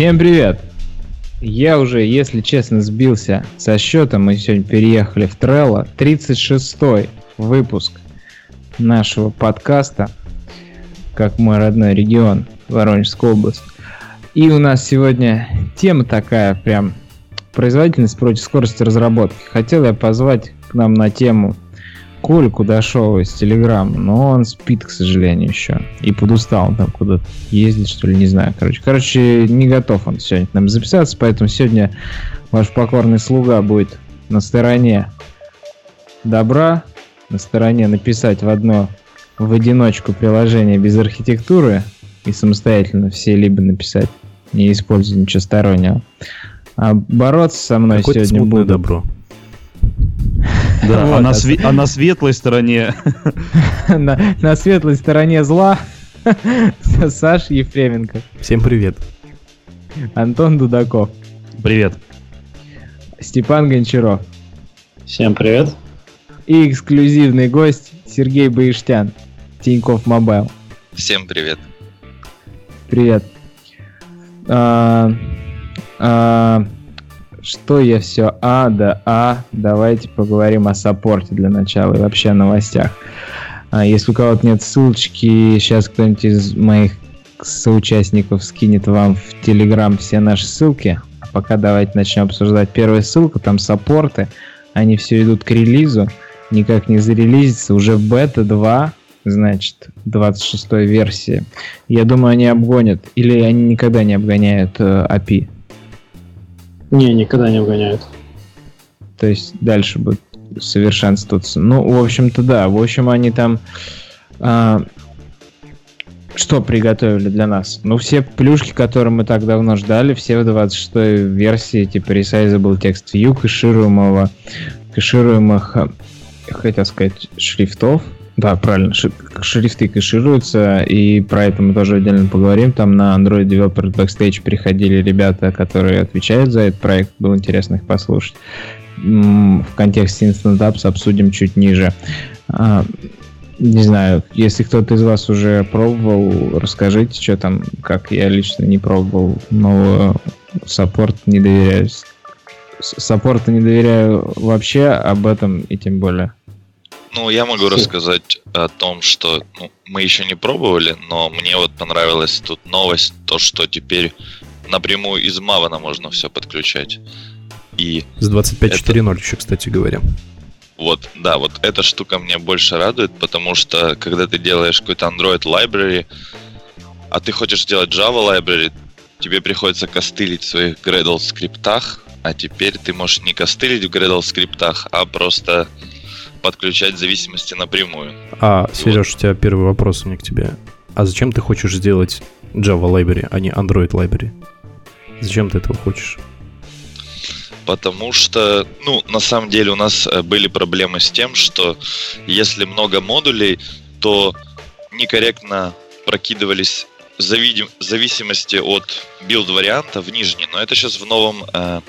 Всем привет! Я уже, если честно, сбился со счета. Мы сегодня переехали в Трелло. 36-й выпуск нашего подкаста «Как мой родной регион, Воронежская область». И у нас сегодня тема такая прям производительность против скорости разработки. Хотел я позвать к нам на тему Колю Кудашова из Телеграма, но он спит, к сожалению, еще. И подустал он там куда-то ездить, что ли, не знаю. Короче, короче, не готов он сегодня к нам записаться, поэтому сегодня ваш покорный слуга будет на стороне добра, на стороне написать в одно в одиночку приложение без архитектуры и самостоятельно все либо написать, не используя ничего стороннего. А бороться со мной Какое сегодня будут... добро. Да, Вот, а, на а све- а на светлой стороне на, на светлой стороне зла Саша Ефременко, Всем привет. Антон Дудаков, Привет. Степан Гончаров Всем привет. и эксклюзивный гость Сергей Баиштян, Тинькофф Мобайл. Всем привет. Привет. А, а, что я все? А, да, а. Давайте поговорим о support е для начала и вообще о новостях. А, если у кого-то нет ссылочки, сейчас кто-нибудь из моих соучастников скинет вам в Телеграм все наши ссылки. А пока давайте начнем обсуждать. Первая ссылка, там саппорты. Они все идут к релизу. Никак не зарелизится. Уже бета 2, значит, 26 версии. Я думаю, они обгонят. Или они никогда не обгоняют э, API. Не, никогда не обгоняют. То есть дальше будет совершенствоваться. Ну, в общем-то, да. В общем, они там... а, что приготовили для нас? Ну, все плюшки, которые мы так давно ждали, все в 26 версии, типа Resizable Text View, кэшируемого, кэшируемых, хотел сказать, шрифтов. Да, правильно, шрифты кэшируются, и про это мы тоже отдельно поговорим. Там на Android Developer Backstage приходили ребята, которые отвечают за этот проект. Было интересно их послушать. В контексте Instant Apps обсудим чуть ниже. А, Не знаю, если кто-то из вас уже пробовал, расскажите, что там, как я лично не пробовал, но саппорт не доверяю. С- Саппорту не доверяю вообще, об этом и тем более. Ну, я могу рассказать о том, что ну, мы еще не пробовали, но мне вот понравилась тут новость, то, что теперь напрямую из Мавана можно все подключать. И С 25.4.0 еще, кстати говоря. вот, да, вот эта штука мне больше радует, потому что когда ты делаешь какой-то Android library, а ты хочешь сделать Java library, тебе приходится костылить в своих Gradle скриптах, а теперь ты можешь не костылить в Gradle скриптах, а просто подключать зависимости напрямую. А, Сереж, у тебя первый вопрос у меня к тебе. А зачем ты хочешь сделать Java Library, а не Android Library? Зачем ты этого хочешь? Потому что, ну, на самом деле у нас э, были проблемы с тем, что если много модулей, то некорректно прокидывались зависимости от билд-варианта в нижний. Но это сейчас в новом, э,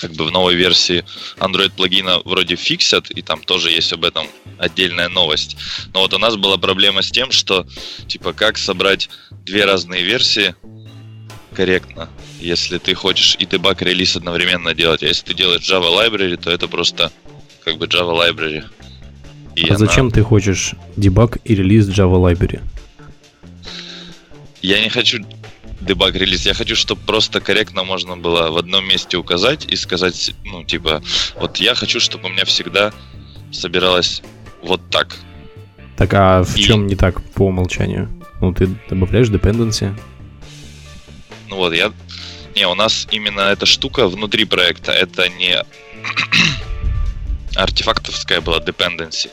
как бы в новой версии Android плагина вроде фиксят, и там тоже есть об этом отдельная новость. Но вот у нас была проблема с тем, что, типа, как собрать две разные версии корректно, если ты хочешь и дебаг релиз одновременно делать. А если ты делаешь Java Library, то это просто как бы Java Library. И а она- зачем ты хочешь дебаг и релиз Java Library? Я не хочу дебаг релиз, я хочу, чтобы просто корректно можно было в одном месте указать и сказать, ну, типа, вот я хочу, чтобы у меня всегда собиралось вот так. Так, а в И- чем не так по умолчанию? Ну, ты добавляешь dependency. Ну вот, я... Не, у нас именно эта штука внутри проекта, это не артефактовская была dependency.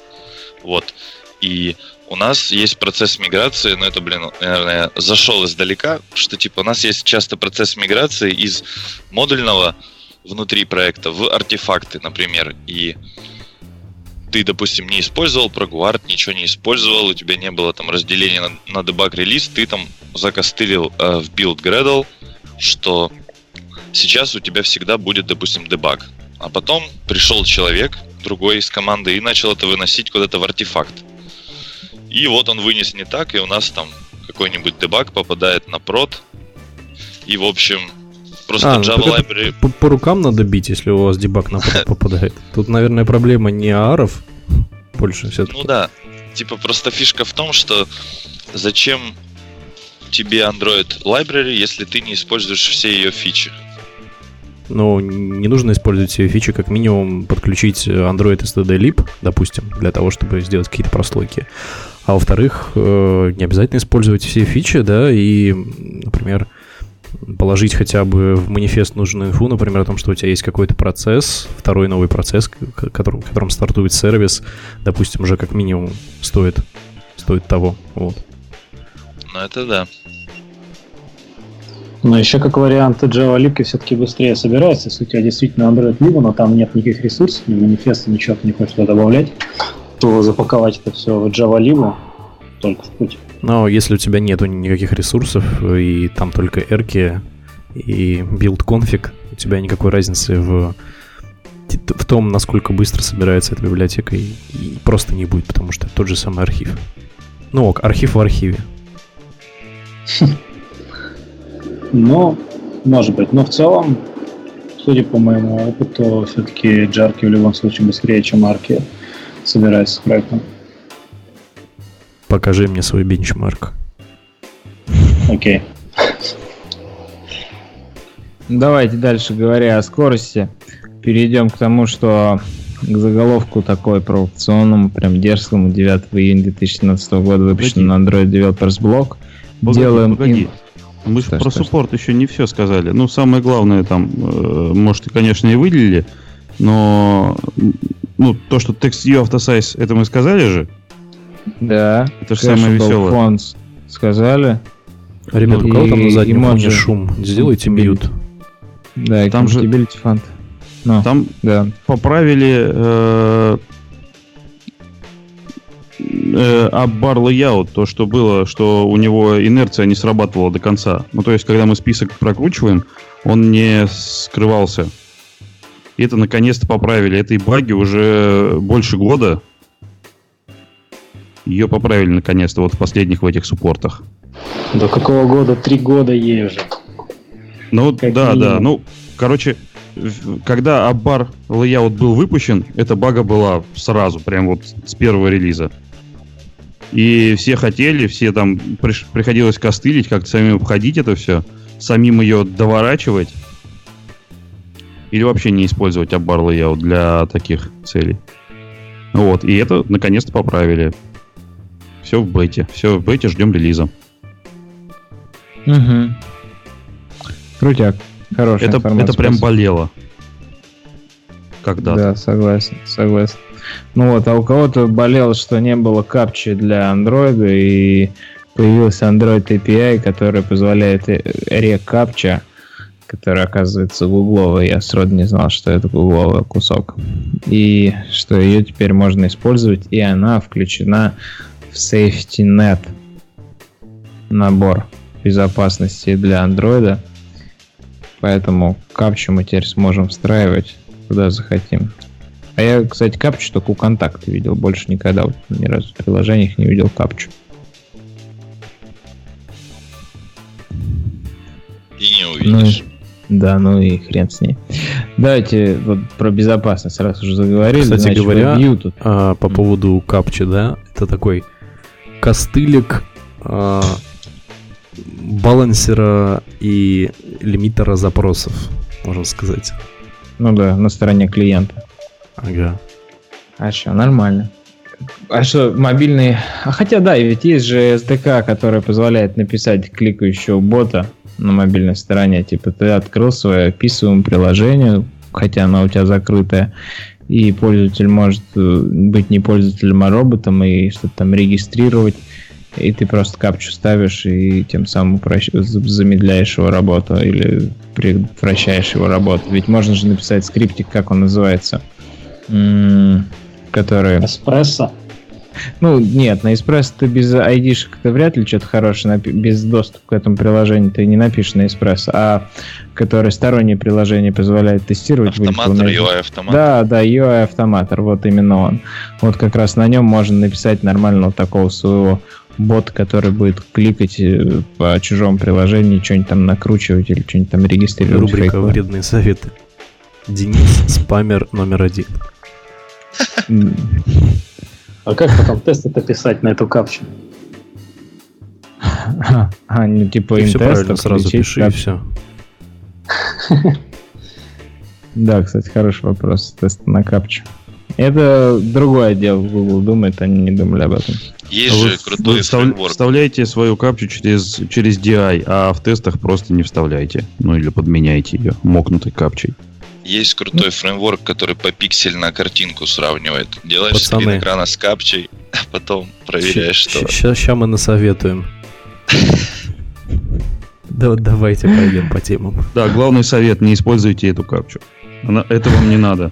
Вот. И у нас есть процесс миграции, но это, блин, наверное, зашел издалека, что типа у нас есть часто процесс миграции из модульного внутри проекта в артефакты, например, и ты, допустим, не использовал прогуард, ничего не использовал, у тебя не было там разделения на, на debug релиз, ты там закостылил э, в build Gradle, что сейчас у тебя всегда будет, допустим, дебаг. А потом пришел человек, другой из команды, и начал это выносить куда-то в артефакт. И вот он вынес не так, и у нас там какой-нибудь дебаг попадает на прод, И, в общем, просто А, ну Java Library... По, по рукам надо бить, если у вас дебаг на прод попадает. Тут, наверное, проблема не ааров больше все-таки. Ну да. Типа просто фишка в том, что зачем тебе Android Library, если ты не используешь все ее фичи? Но не нужно использовать все фичи, как минимум подключить Android STD Lib, допустим, для того, чтобы сделать какие-то прослойки. А во-вторых, э, не обязательно использовать все фичи, да, и, например, положить хотя бы в манифест нужную инфу, например, о том, что у тебя есть какой-то процесс, второй новый процесс, которым, которым стартует сервис, допустим, уже как минимум стоит, стоит того. Вот. Ну это да. Но еще как вариант Java Lib все-таки быстрее собирается. Если у тебя действительно Android Lib, но там нет никаких ресурсов, ни манифеста, ничего ты не хочешь туда добавлять, то запаковать это все в Java Lib только в путь. Но если у тебя нету никаких ресурсов, и там только эрки и build config, у тебя никакой разницы в, в том, насколько быстро собирается эта библиотека, и, и просто не будет, потому что это тот же самый архив. Ну ок, архив в архиве. Ну, может быть. Но в целом, судя по моему опыту, все-таки джарки в любом случае быстрее, чем арки собираются с проектом. Покажи мне свой бенчмарк. Окей. Давайте дальше, говоря о скорости, перейдем к тому, что к заголовку такой провокационному, прям дерзкому, 9 июня 2017 года выпущен на Android Developers Blog. Погоди, Делаем погоди. ин- Мы Что, про что, суппорт еще не все сказали. Ну, самое главное там, э, может, и, конечно, и выделили, но ну, то, что text view автосайз, это мы сказали же? Да. Это же самое веселое. Fonts сказали. Ребят, у кого там на заднем фоне шум? Сделайте мьют. Да, и Там же- Compatibility Fund. Ну, Там да. поправили э, э, Abbar Layout, то, что было, что у него инерция не срабатывала до конца. Ну, то есть, когда мы список прокручиваем, он не скрывался. И это наконец-то поправили. Этой баги уже больше года. Ее поправили наконец-то вот в последних в этих суппортах. До какого года? Три года ей уже. Ну, Как да, минимум. да. Ну, короче, когда AppBar layout был выпущен, эта бага была сразу, прям вот с первого релиза. И все хотели, все там приш- приходилось костылить, как-то самим обходить это все, самим ее доворачивать. Или вообще не использовать AppBar layout для таких целей. Вот, и это наконец-то поправили. Все в бете. Все в бете, ждем релиза. Угу. Крутяк. Хорошая Это, информация. это прям болело. Когда-то. Да, согласен, согласен. Ну вот, а у кого-то болело, что не было капчи для Android, и появился Android API, который позволяет э, рекапча, который оказывается гугловый. Я сроду не знал, что это гугловый кусок. И что ее теперь можно использовать, и она включена в SafetyNet набор безопасности для Android. Поэтому капчу мы теперь сможем встраивать куда захотим. А я, кстати, капчу только у контакта видел. Больше никогда вот ни разу в приложениях не видел капчу. И не увидишь. Да, ну и хрен с ней. Давайте вот про безопасность раз уже заговорили. Кстати значит, говоря, тут. А, по поводу капчи, да, это такой костылик а, балансера и лимитера запросов, можно сказать. Ну да, на стороне клиента. Ага. А что, нормально. А что, мобильный... А хотя да, ведь есть же SDK, который позволяет написать кликающего бота на мобильной стороне. Типа ты открыл свое описываемое приложение, хотя оно у тебя закрытое, и пользователь может э, быть не пользователем, а роботом, и что-то там регистрировать. И ты просто капчу ставишь и тем самым упрощ- замедляешь его работу или предотвращаешь его работу. Ведь можно же написать скриптик, как он называется, М, который... Эспрессо. Ну, нет, на Espresso ты без ID-шек это вряд ли что-то хорошее, напи- без доступа к этому приложению ты не напишешь на Espresso, а которое стороннее приложение позволяет тестировать. Автоматор, UI автомат. Да, да, UI автоматор, вот именно он. Вот как раз на нем можно написать нормального такого своего бот, который будет кликать э, по чужому приложению, что-нибудь там накручивать или что-нибудь там регистрировать. Рубрика фейково. «Вредные советы». Денис, спамер номер один. А как потом тест-то писать на эту капчу? А, ну типа все правильно сразу пиши и все. Да, кстати, хороший вопрос. Тест на капчу. Это другой отдел Google думает, они не думали об этом. Есть А же вы- крутой вы встав- фреймворк. Вставляйте свою капчу через, через DI, а в тестах просто не вставляйте. Ну или подменяйте ее мокнутой капчей. Есть крутой фреймворк, который по пиксельно картинку сравнивает. Делаешь Пацаны. скрин экрана с капчей, а потом проверяешь, что... Сейчас мы насоветуем. Да, вот давайте пойдем по темам. Да, главный совет, не используйте эту капчу. Она, это вам не надо.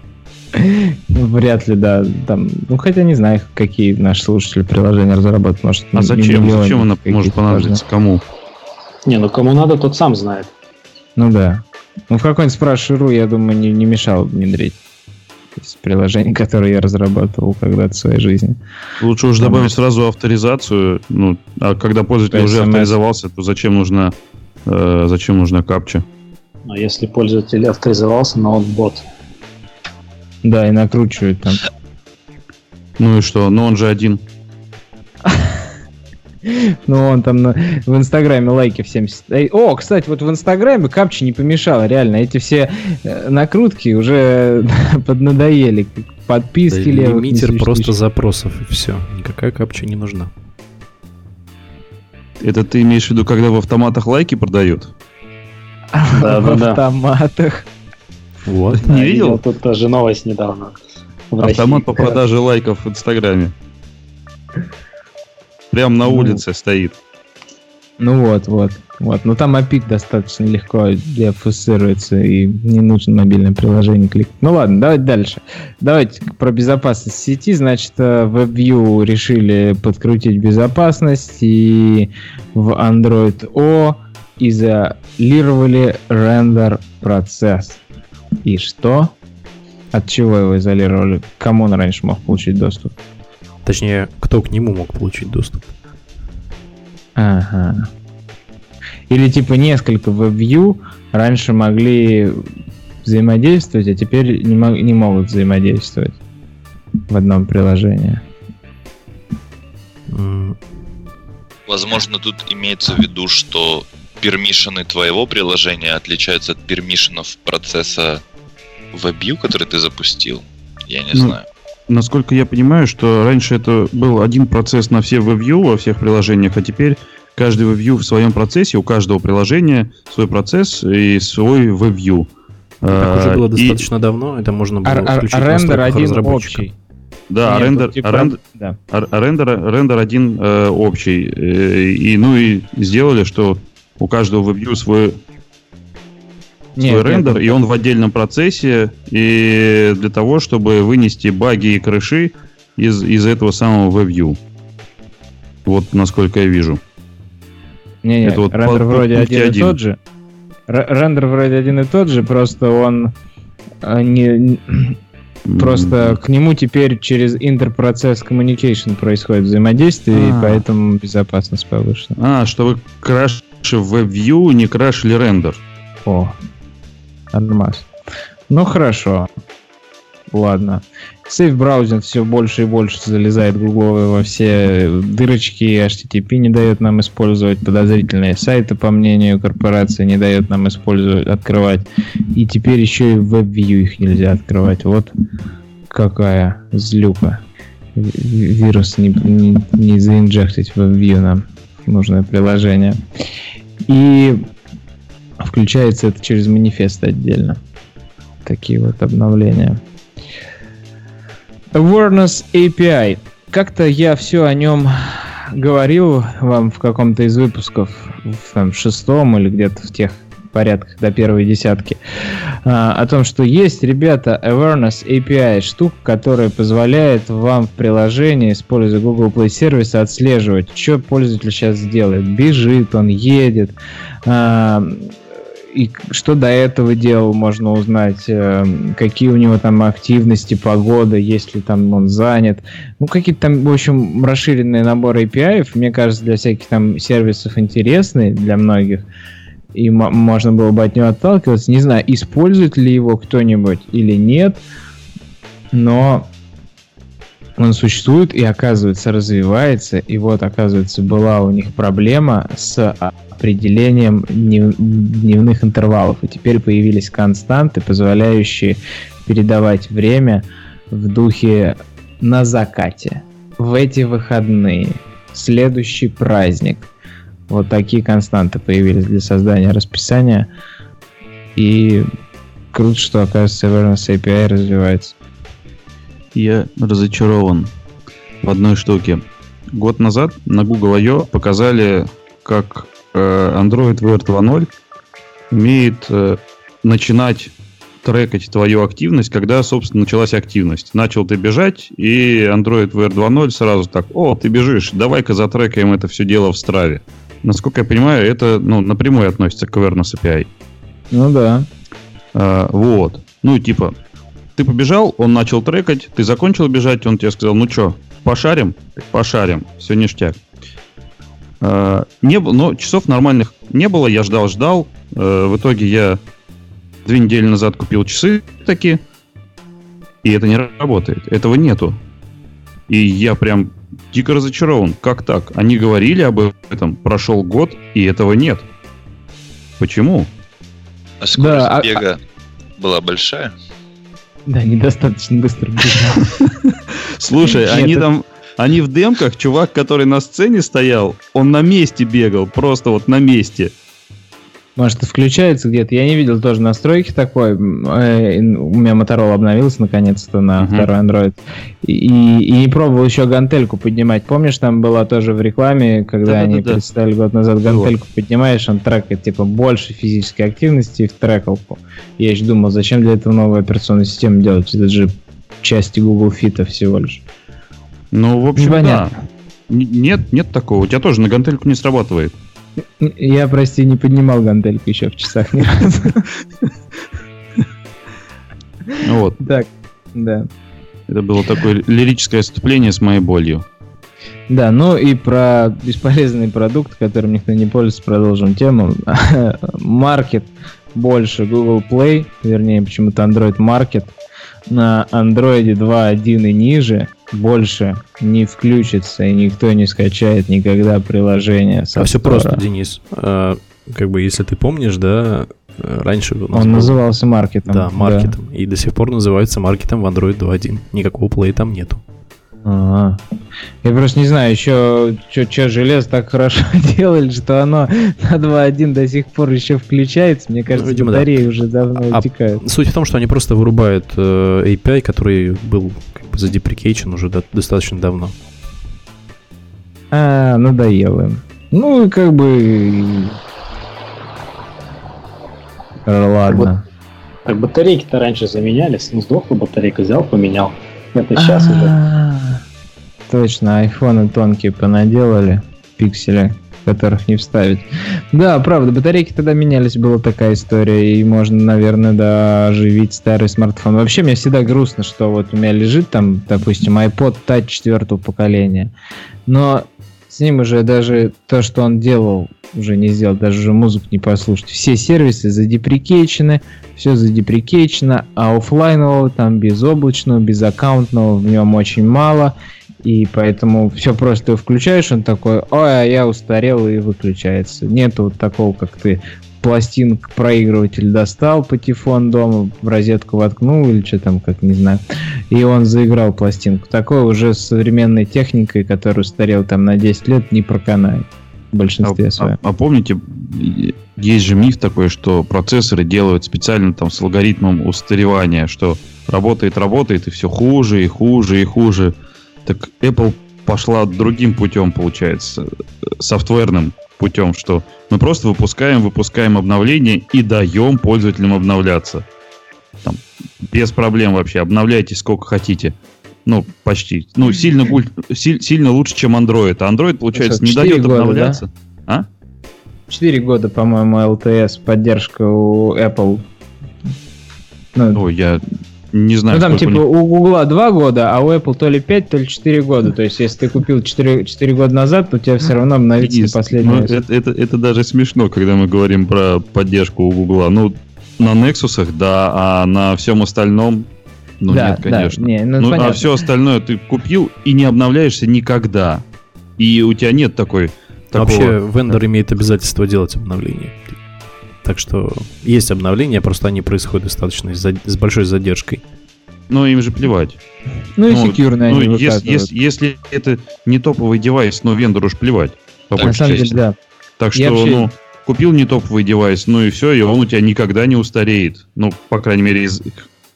Ну, вряд ли, да. Там, ну, хотя не знаю, какие наши слушатели приложения разрабатывают. Может, А зачем? Зачем она может понадобиться? Кому? Не, ну кому надо, тот сам знает. Ну да. Ну, в какой-нибудь спрашиваю, я думаю, не, не мешало бы внедрить. То есть приложение, которое я разрабатывал когда-то в своей жизни. Лучше уж Там добавить есть- сразу авторизацию. Ну, а когда пользователь уже SMS. авторизовался, то зачем нужна, э, зачем нужна капча? А если пользователь авторизовался, но он бот. Да, и накручивают там. Ну и что? Ну он же один. Ну, он там на- в Инстаграме лайки всем... Эй, О, кстати, вот в Инстаграме капчи не помешало, реально. Эти все э, накрутки уже поднадоели. как Да, Подписки левых лимитер просто запросов и все. Никакая капча не нужна. Это ты имеешь в виду, когда в автоматах лайки продают? в автоматах. Вот. Не Да, видел? Тут тоже новость недавно. Автомат по продаже лайков в Инстаграме. Прям на Ну. улице стоит. Ну вот, вот, вот. Но там API достаточно легко деофусируется и не нужно мобильное приложение кликать. Ну ладно, давайте дальше. Давайте про безопасность сети. Значит, э, в WebView решили подкрутить безопасность и в Android O изолировали рендер процесс. И что? От чего его изолировали? Кому он раньше мог получить доступ? Точнее, кто к нему мог получить доступ. Ага. Или типа несколько WebView раньше могли взаимодействовать, а теперь не, мо- не могут взаимодействовать в одном приложении. Возможно, тут имеется в виду, что пермишины твоего приложения отличаются от пермишинов процесса WebView, который ты запустил. Я не Ну, знаю. Насколько я понимаю, что раньше это был один процесс на все WebView во всех приложениях, а теперь каждый WebView в своем процессе, у каждого приложения свой процесс и свой WebView. Так уже А, было и- достаточно давно, это можно было А, а- включить а рендер один общий. Да, Нет, рендер, типа- а рендер, да. а- а рендер, рендер один э, общий. Э, и, ну и сделали, что у каждого WebView свой, Нет, свой рендер, нет. и он в отдельном процессе, и для того, чтобы вынести баги и крыши из, из этого самого WebView. Вот насколько я вижу. Не, не, Это вот рендер по- вроде пункте один и один. тот же. Р- рендер вроде один и тот же, просто он а, не, Просто к нему теперь через интерпроцесс communication происходит взаимодействие, и А. поэтому безопасность повышена. А, чтобы краши в WebView не крашили рендер. О, нормас. Ну хорошо. Ладно. Сейф браузинг все больше и больше залезает гугловый во все дырочки, HTTP не дает нам использовать, подозрительные сайты, по мнению корпорации, не дает нам использовать, открывать. И теперь еще и WebView их нельзя открывать. Вот какая злюка. Ви- Вирус не, не, не заинжектить в WebView нам нужное приложение. И включается это через манифест отдельно. Такие вот обновления. Awareness API. Как-то я все о нем говорил вам в каком-то из выпусков, в там, шестом или где-то в тех порядках до первой десятки, а, о том, что есть, ребята, Awareness API, штука, которая позволяет вам в приложении, используя Google Play сервис, отслеживать, что пользователь сейчас делает. Бежит, он едет, а, и что до этого делал, можно узнать, э, какие у него там активности, погода, есть ли там он занят. Ну, какие-то там, в общем, расширенные наборы API, мне кажется, для всяких там сервисов интересные для многих. И можно было бы от него отталкиваться. Не знаю, использует ли его кто-нибудь или нет, но он существует и, оказывается, развивается. И вот, оказывается, была у них проблема с определением дневных интервалов. И теперь появились константы, позволяющие передавать время в духе на закате, в эти выходные, следующий праздник. Вот такие константы появились для создания расписания. И круто, что, оказывается, Serverless API развивается. Я разочарован в одной штуке. Год назад на Google I.O. показали, как Э, Android Wear 2.0 умеет э, начинать трекать твою активность, когда, собственно, началась активность. Начал ты бежать, и Android Wear 2.0 сразу так, о, ты бежишь, давай-ка затрекаем это все дело в Страве. Насколько я понимаю, это ну, напрямую относится к Awareness API. Ну да. А, вот. Ну, типа, ты побежал, он начал трекать, ты закончил бежать, он тебе сказал, ну что, пошарим? Пошарим, все ништяк. Э, не, но часов нормальных не было, я ждал, ждал. Э, в итоге я две недели назад купил часы такие, и это не работает. Этого нету. И я прям дико разочарован. Как так? Они говорили об этом, прошел год, и этого нет. Почему? А скорость да, а, бега а... была большая? Да, недостаточно быстро бежал. Слушай, они там они в демках, чувак, который на сцене стоял, он на месте бегал, просто вот на месте. Может, это включается где-то. Я не видел тоже настройки такой. Э, у меня Motorola обновился наконец-то на uh-huh. второй Android. И, и не пробовал еще гантельку поднимать. Помнишь, там была тоже в рекламе, когда да, они да, да, представили год назад гантельку вот. поднимаешь, он трекает типа больше физической активности в трекалку. Я еще думал, зачем для этого новую операционную систему делать? Это же части Google Fit всего лишь. Ну, в общем, Непонятно. да. Нет, нет такого. У тебя тоже на гантельку не срабатывает. Я, прости, не поднимал гантельку еще в часах ни разу. Вот. Так, да. Это было такое лирическое отступление с моей болью. Да, ну и про бесполезный продукт, которым никто не пользуется, продолжим тему. Маркет больше Google Play, вернее, почему-то Android Market на Android 2.1 и ниже больше не включится и никто не скачает никогда приложение со А все просто, Денис. А, как бы, если ты помнишь, да, раньше у нас Он был... назывался маркетом. Да, маркетом. Да. И до сих пор называется маркетом в Android 2.1. Никакого плей там нету. Ага. Я просто не знаю, еще что железо так хорошо делали, что оно на 2.1 до сих пор еще включается. Мне кажется, ну, видимо, батареи да. уже давно а, утекают. Суть в том, что они просто вырубают э, API, который был как бы задеприкейчен уже до, достаточно давно. А, надоело им. Ну, как бы... Ладно. Так батарейки-то раньше заменялись. Ну, сдохла батарейка, взял, поменял. Это сейчас уже. Точно, айфоны тонкие понаделали, пиксели, которых не вставить. Да, правда, батарейки тогда менялись, была такая история, и можно, наверное, да, оживить старый смартфон. Вообще, мне всегда грустно, что вот у меня лежит там, допустим, iPod Touch четвертого поколения, но с ним уже даже то, что он делал, уже не сделал, даже уже музыку не послушать. Все сервисы задеприкейчены, все задеприкейчено, а офлайнового, там безоблачного, безаккаунтного в нем очень мало, и поэтому все просто включаешь, он такой, ой, а я устарел и выключается. Нету вот такого, как ты пластинку проигрыватель достал, патефон дома, в розетку воткнул или что там, как не знаю, и он заиграл пластинку. Такое уже с современной техникой, которая устарел там на 10 лет, не проканает в большинстве а, своем. А, а помните, есть же миф такой, что процессоры делают специально там с алгоритмом устаревания, что работает, работает, и все хуже, и хуже, и хуже. Так Apple пошла другим путем, получается, софтверным путем, что мы просто выпускаем, выпускаем обновления и даем пользователям обновляться. Там, без проблем вообще. Обновляйте сколько хотите. Ну, почти. Ну, сильно, сильно лучше, чем Android. А Androид, получается, не дает года, обновляться. Да? А? 4 года, по-моему, LTS, поддержка у Apple. Ну, Ой, я не знаю. Ну, там, типа, у Google 2 года, а у Apple то ли 5, то ли 4 года. То есть, если ты купил 4, 4 года назад, то у тебя все равно обновится до последнего. Ну, это, это, это даже смешно, когда мы говорим про поддержку у Google. Ну, на Nexus, да, а на всем остальном ну да, нет, конечно. Да, не, ну, ну а все остальное ты купил и не обновляешься никогда. И у тебя нет такой... Такого... Вообще, вендор имеет обязательство делать обновление. Так что есть обновления, просто они происходят достаточно с большой задержкой. Ну, им же плевать. Ну, и ну, секьюрные ну, они если, если, если это не топовый девайс, но вендору уж плевать. По На самом части. деле, да. Так что, вообще... ну, купил не топовый девайс, ну и все, и он у тебя никогда не устареет. Ну, по крайней мере, из,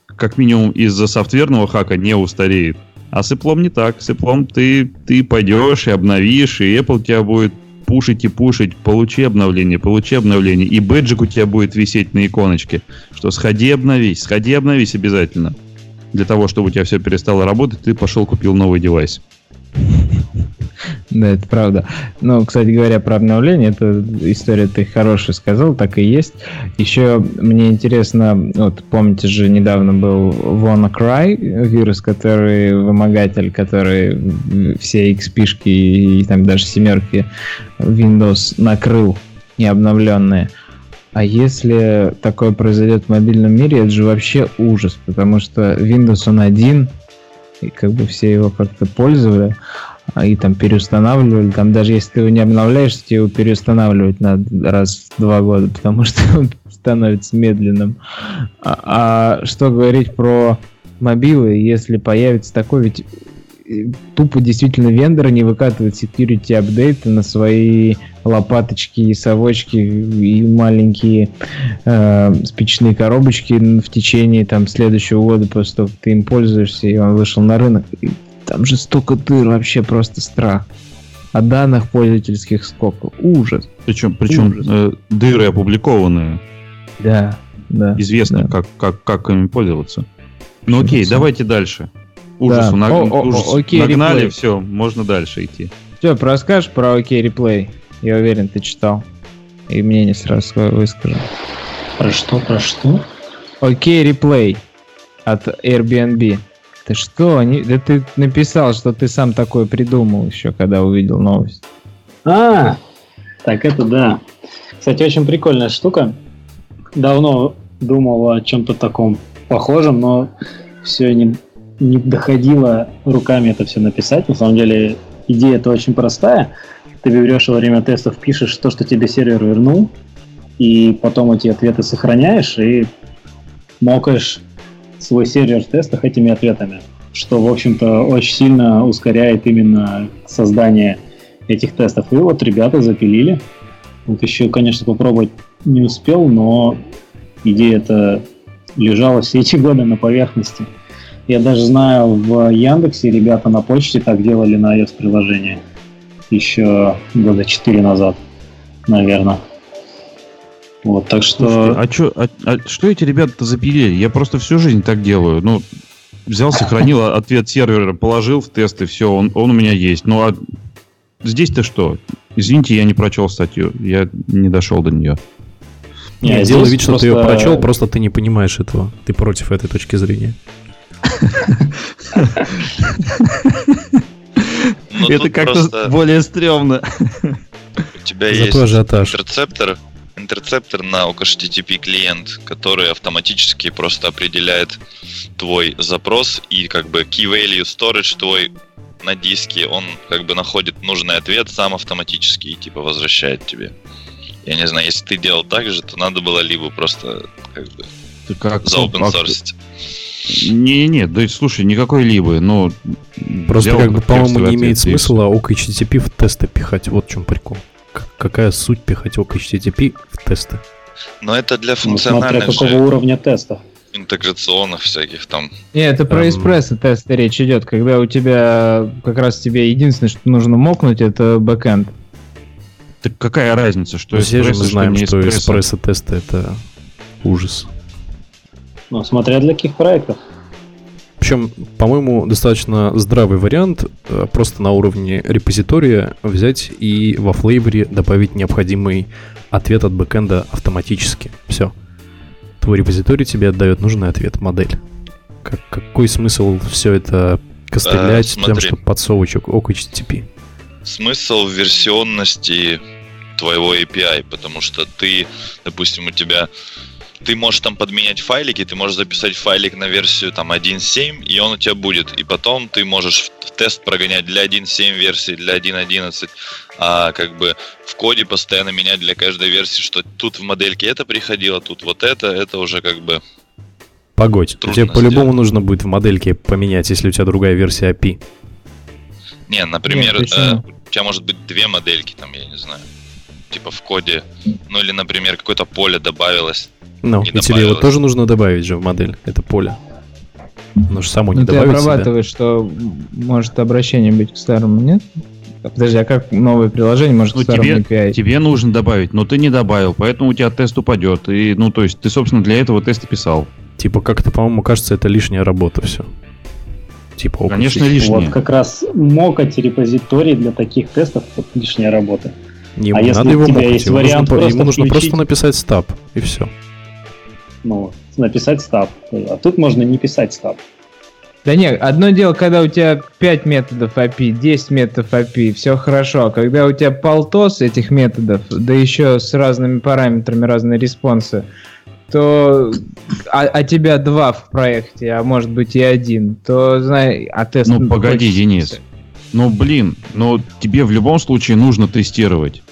как минимум из-за софтверного хака не устареет. А с Apple не так. С Apple ты, ты пойдешь и обновишь, и Apple тебя будет пушить и пушить, получи обновление, получи обновление, и бэджик у тебя будет висеть на иконочке, что сходи обновись, сходи обновись обязательно. Для того, чтобы у тебя все перестало работать, ты пошел купил новый девайс. Да, это правда. Но, кстати говоря, про обновление, это история ты хорошая сказал, так и есть. Еще мне интересно, вот помните же, недавно был WannaCry, вирус, который вымогатель, который все XP-шки и там даже семерки Windows накрыл необновленные. А если такое произойдет в мобильном мире, это же вообще ужас, потому что Windows он один, и как бы все его как-то пользовали, и там переустанавливали. Там даже если ты его не обновляешь, тебе его переустанавливать надо раз в два года, потому что он становится медленным. А, а что говорить про мобилы, если появится такой, ведь э, тупо действительно вендоры не выкатывают security апдейты на свои лопаточки и совочки и маленькие э, спичные коробочки в течение там следующего года после того, как ты им пользуешься и он вышел на рынок. Там же столько дыр, вообще просто страх. О данных пользовательских сколько. Ужас. Причем, причем Ужас. Э, дыры опубликованные. Да, да. Известно, да. Как, как, как ими пользоваться. Ну окей, давайте дальше. Ужас, да. наг... о, о, ужас. Окей, нагнали, реплей. все, можно дальше идти. Все, расскажешь про окей реплей? Я уверен, ты читал. И мнение сразу свое выскажу. Про что, про что? Окей реплей от Airbnb. Ты что? Они... Да ты написал, что ты сам такое придумал еще, когда увидел новость. А, так это да. Кстати, очень прикольная штука. Давно думал о чем-то таком похожем, но все не, не доходило руками это все написать. На самом деле идея это очень простая. Ты берешь во время тестов, пишешь то, что тебе сервер вернул, и потом эти ответы сохраняешь и мокаешь свой сервер тестах этими ответами, что, в общем-то, очень сильно ускоряет именно создание этих тестов. И вот ребята запилили. Вот еще, конечно, попробовать не успел, но идея это лежала все эти годы на поверхности. Я даже знаю, в Яндексе ребята на почте так делали на iOS-приложение еще года 4 назад, наверное. Вот, так что... Слушайте, а, чё, а, а что эти ребята-то запилили? Я просто всю жизнь так делаю. Ну, взял, сохранил ответ сервера, положил в тест, и все, он, он у меня есть. Ну, а здесь-то что? Извините, я не прочел статью, я не дошел до нее. Не, Нет, делай вид, что просто... ты ее прочел, просто ты не понимаешь этого. Ты против этой точки зрения. Ну, Это как-то более стрёмно. У тебя есть интерцептор, интерцептор на OKHTTP клиент, который автоматически просто определяет твой запрос и как бы key value storage твой на диске, он как бы находит нужный ответ сам автоматически и типа возвращает тебе. Я не знаю, если ты делал так же, то надо было либо просто как бы ты как, за open source. Не-не, да слушай, никакой либо, но... Просто как бы, по-моему, не имеет смысла OKHTTP в тесты пихать, вот в чем прикол какая суть пихать ок HTTP в тесты? Но это для функциональных ну, смотря какого уровня теста. Интеграционных всяких там. Не, это про эспрессо тесты речь идет, когда у тебя как раз тебе единственное, что нужно мокнуть, это бэкэнд. Так какая разница, что ну, Все же мы знаем, что, что эспрессо тесты это ужас. Ну, смотря для каких проектов. Общем, по-моему, достаточно здравый вариант э, просто на уровне репозитория взять и во флейворе добавить необходимый ответ от бэкэнда автоматически. Все. Твой репозиторий тебе отдает нужный ответ, модель. Как, какой смысл все это кострелять Э, тем, что подсовывать ок HTTP? Смысл версионности твоего API, потому что ты, допустим, у тебя ты можешь там подменять файлики, ты можешь записать файлик на версию там 1.7, и он у тебя будет. И потом ты можешь в тест прогонять для 1.7 версии, для 1.11, а как бы в коде постоянно менять для каждой версии, что тут в модельке это приходило, тут вот это, это уже как бы Погодь, Трудно тебе по-любому нужно будет в модельке поменять, если у тебя другая версия API. Не, например, Нет, э, у тебя может быть две модельки, там, я не знаю, типа в коде, ну или, например, какое-то поле добавилось. Ну, и тебе его тоже нужно добавить же в модель, это поле. Оно же само не Ну ты добавит себя. обрабатываешь, что может обращение быть к старому, нет? А Подожди, а как новое приложение может Ну, к старому тебе, API? тебе нужно добавить, но ты не добавил, поэтому у тебя тест упадет. И, ну, то есть, ты, собственно, для этого тест и писал. Типа, как-то, по-моему, кажется, это лишняя работа все. Типа, Конечно, лишнее. Вот как раз мокать репозиторий для таких тестов это лишняя работа. Не, А если надо его у тебя мокать, есть ему нужно, вариант по- ему просто нужно просто включить- написать стаб, и все. Ну, написать стаб. А тут можно не писать стаб. Да нет, одно дело, когда у тебя 5 методов API, 10 методов API, все хорошо. А когда у тебя полтос этих методов, да еще с разными параметрами, разные респонсы, то а, а тебя два в проекте, а может быть и один, то знай, а тест... Ну, погоди, хочется Денис. Ну, блин, но тебе в любом случае нужно тестировать.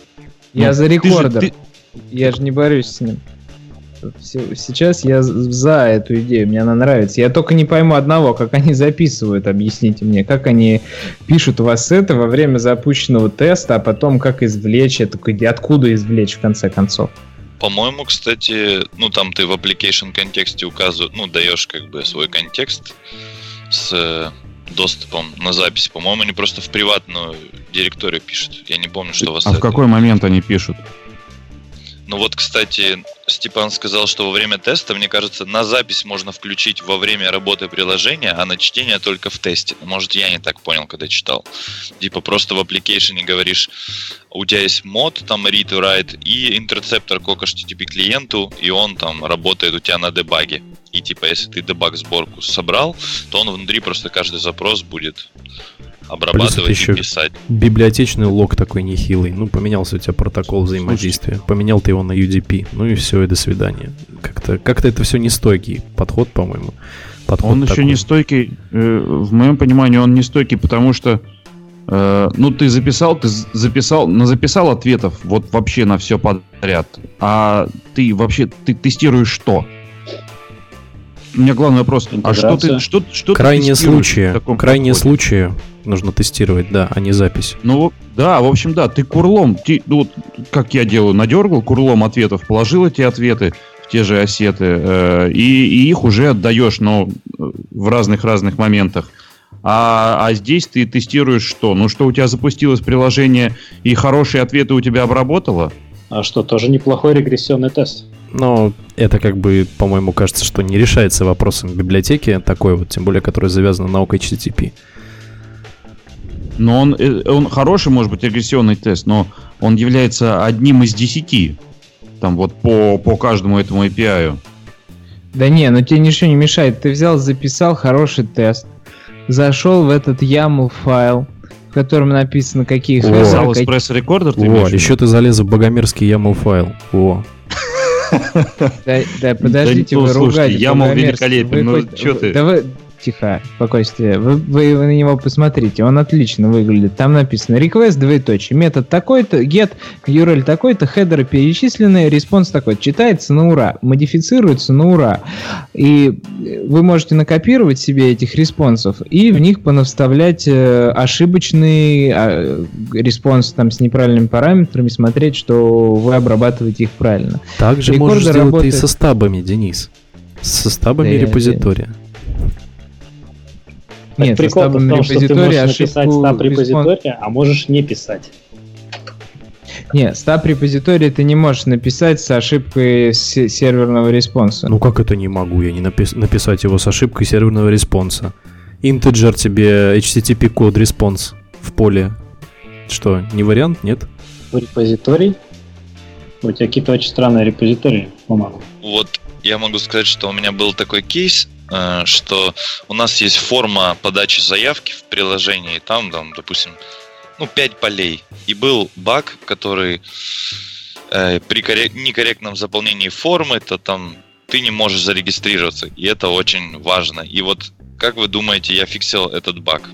Я Ну, за ты же- рекордер, ты- я же не борюсь с ним. Сейчас я за эту идею, мне она нравится. Я только не пойму одного, как они записывают, объясните мне, как они пишут у вас это во время запущенного теста, а потом как извлечь это, откуда извлечь в конце концов. По-моему, кстати, ну там ты в application контексте указываешь, ну даешь как бы свой контекст с доступом на запись. По-моему, они просто в приватную директорию пишут. Я не помню, что у вас А в какой момент они пишут? Ну вот, кстати, Степан сказал, что во время теста, мне кажется, на запись можно включить во время работы приложения, а на чтение только в тесте. Ну, Может, я не так понял, когда читал. Типа просто в application говоришь, у тебя есть мод, там read to write, и интерцептор к HTTP клиенту, и он там работает у тебя на дебаге. И типа, если ты дебаг сборку собрал, то он внутри просто каждый запрос будет обрабатывать еще и писать. Библиотечный лог такой нехилый. Ну, поменялся у тебя протокол взаимодействия. Поменял ты его на UDP. Ну и все, и до свидания. Как-то как это все нестойкий подход, по-моему. Подход Он еще такой. не стойкий, э, в моем понимании, он не стойкий, потому что э, ну ты записал, ты записал, на записал ответов вот вообще на все подряд, а ты вообще ты тестируешь что? У меня главный вопрос: а что ты Интеграция. что что ты Крайние тестируешь случаи, в таком крайние подходе? случаи нужно тестировать, да, а не запись. Ну, да, в общем, да, ты курлом, ты, ну, вот как я делаю, надергал курлом ответов, положил эти ответы в те же осеты, э, и, и их уже отдаешь, но э, в разных-разных моментах. А, а здесь ты тестируешь что? Ну, что у тебя запустилось приложение, и хорошие ответы у тебя обработало? А что, тоже неплохой регрессионный тест. Но это как бы, по-моему, кажется, что не решается вопросом библиотеки такой вот, тем более, который завязан на OKHTTP. Но он, э, он хороший, может быть, регрессионный тест, но он является одним из десяти. Там вот по, по каждому этому API. Да не, ну тебе ничего не мешает. Ты взял, записал хороший тест, зашел в этот YAML файл, в котором написано, какие О. хедеры, рекордер, ты О, еще ты залез в богомерзкий YAML файл. О, Да, подождите, ну, вы я, мол, богомерзкий. великолепен, ну, вы- ты? Тихо, спокойствие. Вы, вы на него посмотрите, он отлично выглядит. Там написано request, двоеточие, метод такой-то, get, URL такой-то, хедеры перечислены, response такой. Читается на ура, модифицируется на ура. И вы можете накопировать себе этих респонсов и в них понавставлять э, ошибочный э, response там с неправильными параметрами, смотреть, что вы обрабатываете их правильно. также Рекорды можешь сделать работают. ты со стабами, Денис. Со стабами Да я- репозитория. Так Нет, прикол в том, что ты можешь написать стаб репозитория, а можешь не писать. Не, стаб репозиторий ты не можешь написать с ошибкой с- серверного респонса. Ну как это не могу я не напис- написать его с ошибкой серверного респонса? Integer тебе HTTP код response в поле. Что, не вариант, нет? Репозиторий. У тебя какие-то очень странные репозитории, по-моему. Вот я могу сказать, что у меня был такой кейс, что у нас есть форма подачи заявки в приложении, там, там, допустим, ну, 5 полей. И был баг, который э, при коррек- некорректном заполнении формы, то там ты не можешь зарегистрироваться. И это очень важно. И вот как вы думаете, я фиксил этот баг?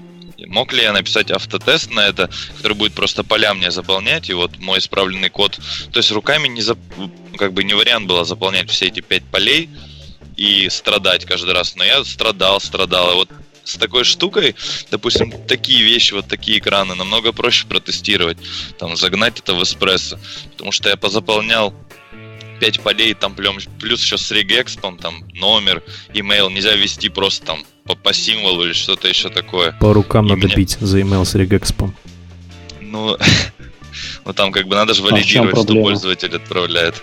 Мог ли я написать автотест на это, который будет просто поля мне заполнять, и вот мой исправленный код. То есть руками не зап... как бы не вариант было заполнять все эти пять полей и страдать каждый раз. Но я страдал, страдал. И вот с такой штукой, допустим, такие вещи, вот такие экраны, намного проще протестировать. Там загнать это в эспрессо. Потому что я позаполнял 5 полей, там плюс, еще с регекспом, там номер, имейл, нельзя ввести просто там по, по символу или что-то еще такое. По рукам И надо мне- бить за email с регэкспом. Ну, ну там как бы надо же А валидировать, что проблема? пользователь отправляет.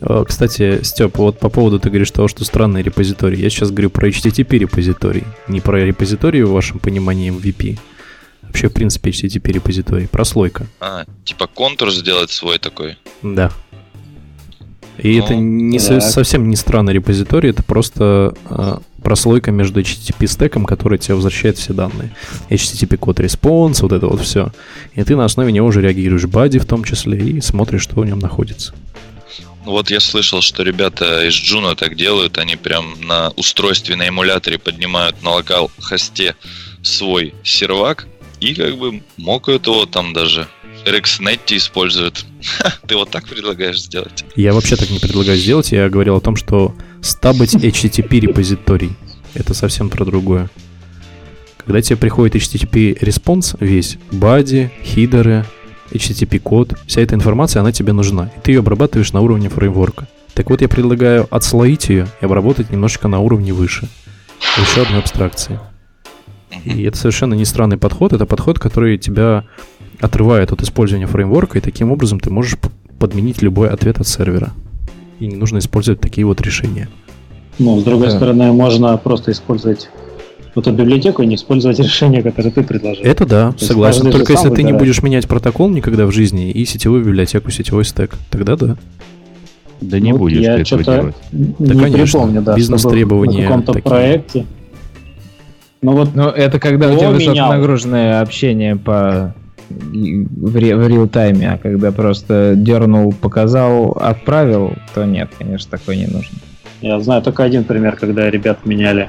Э, Кстати, Степ, вот по поводу ты говоришь того, что странный репозиторий. Я сейчас говорю про HTTP репозиторий. Не про репозиторий в вашем понимании MVP. Вообще, в принципе, HTTP репозиторий. Прослойка. А, типа контур сделать свой такой. Да. И Ну, это не со- так. совсем не странный репозиторий, это просто э, прослойка между HTTP стеком, который тебе возвращает все данные. HTTP код response, вот это вот все. И ты на основе него уже реагируешь бади в том числе и смотришь, что в нем находится. Вот я слышал, что ребята из Juno так делают, они прям на устройстве, на эмуляторе поднимают на локал хосте свой сервак и как бы мокают его там даже. RxNet используют. Ты вот так предлагаешь сделать? Я вообще так не предлагаю сделать. Я говорил о том, что стабить HTTP репозиторий. Это совсем про другое. Когда тебе приходит HTTP response весь, body, хидеры, HTTP код, вся эта информация, она тебе нужна. И ты ее обрабатываешь на уровне фреймворка. Так вот, я предлагаю отслоить ее и обработать немножечко на уровне выше. Еще одной абстракции. И это совершенно не странный подход. Это подход, который тебя отрывает от использования фреймворка, и таким образом ты можешь подменить любой ответ от сервера. И не нужно использовать такие вот решения. Ну, с другой Да. стороны, можно просто использовать эту библиотеку и не использовать решение, которое ты предложил. Это да, есть согласен. Только если ты не будешь менять протокол никогда в жизни и сетевую библиотеку, сетевой стек, тогда да. Да не Вот будешь я ты этого делать. Не Да, конечно. припомню, да. Бизнес-требования На каком-то такие. проекте. Ну вот, Ну, это когда у тебя менял? высоконагруженное общение по в, ре- в реал-тайме, а когда просто дернул, показал, отправил, то нет, конечно, такое не нужно. я знаю только один пример, когда ребята меняли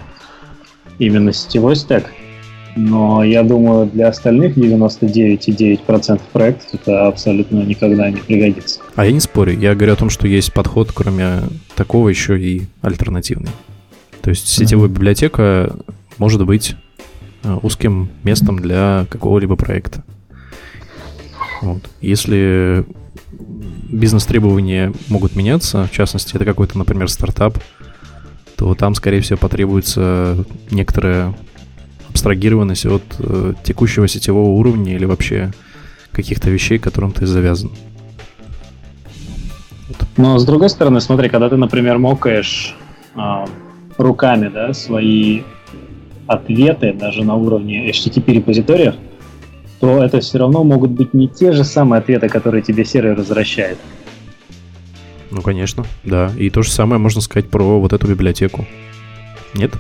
именно сетевой стек. Но я думаю, для остальных 99,9% проектов это абсолютно никогда не пригодится. А я не спорю, я говорю о том, что есть подход, кроме такого, еще и альтернативный. То есть сетевая библиотека может быть э, узким местом для какого-либо проекта. Вот. Если бизнес-требования могут меняться, в частности, это какой-то, например, стартап, то там, скорее всего, потребуется некоторая абстрагированность от э, текущего сетевого уровня или вообще каких-то вещей, к которым ты завязан. Но с другой стороны, смотри, когда ты, например, мокаешь а, руками да, свои ответы даже на уровне HTTP репозиториев, то это все равно могут быть не те же самые ответы, которые тебе сервер возвращает. Ну, конечно, да. И то же самое можно сказать про вот эту библиотеку. Нет?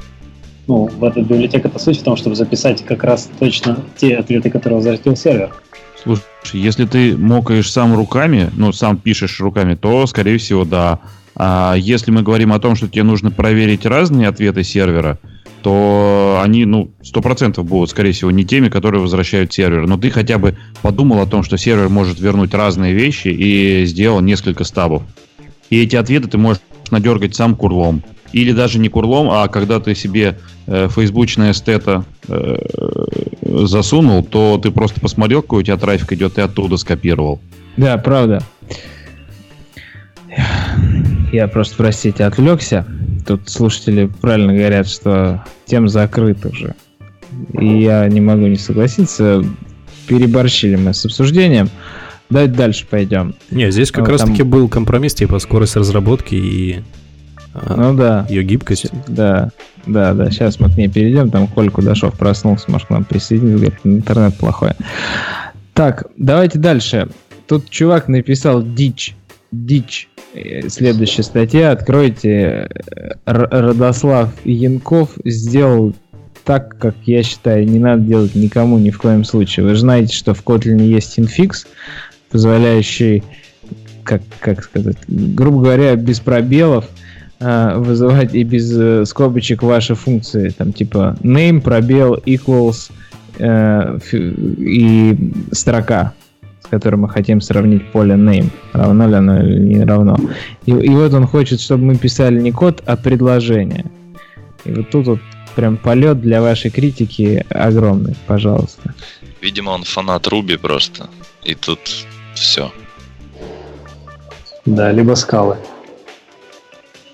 Ну, в этой библиотеке это суть в том, чтобы записать как раз точно те ответы, которые возвратил сервер. Слушай, если ты мокаешь сам руками, ну, сам пишешь руками, то, скорее всего, да. А если мы говорим о том, что тебе нужно проверить разные ответы сервера, то они, ну, 100% будут, скорее всего, не теми, которые возвращают сервер. Но ты хотя бы подумал о том, что сервер может вернуть разные вещи и сделал несколько стабов. И эти ответы ты можешь надергать сам курлом. Или даже не курлом, а когда ты себе э, фейсбучное стета э, засунул, то ты просто посмотрел, какой у тебя трафик идет, и оттуда скопировал. Да, правда. Я просто, простите, отвлекся. Тут слушатели правильно говорят, что тем закрыта уже. И я не могу не согласиться. Переборщили мы с обсуждением. Давайте дальше пойдем. Не, здесь как Ну, раз там- таки был компромисс, типа скорость разработки и а, Ну да. ее гибкость. Да, да, да. Сейчас мы к ней перейдем. Там Коль Кудашов проснулся, может, к нам присоединиться. Говорит, интернет плохой. Так, давайте дальше. Тут чувак написал дичь. Дичь. Э, Следующая статья. Откройте. Э, Р- Родослав Янков сделал так, как я считаю, не надо делать никому ни в коем случае. Вы же знаете, что в Kotlin есть инфикс, позволяющий, как, как сказать, грубо говоря, без пробелов а, вызывать и без э, скобочек ваши функции. Там типа name, пробел, equals э, и строка, с которой мы хотим сравнить поле name. Равно ли оно или не равно. И, и вот он хочет, чтобы мы писали не код, а предложение. И вот тут вот прям полет для вашей критики огромный, пожалуйста. Видимо, он фанат Руби просто. И тут все. Да, либо скалы.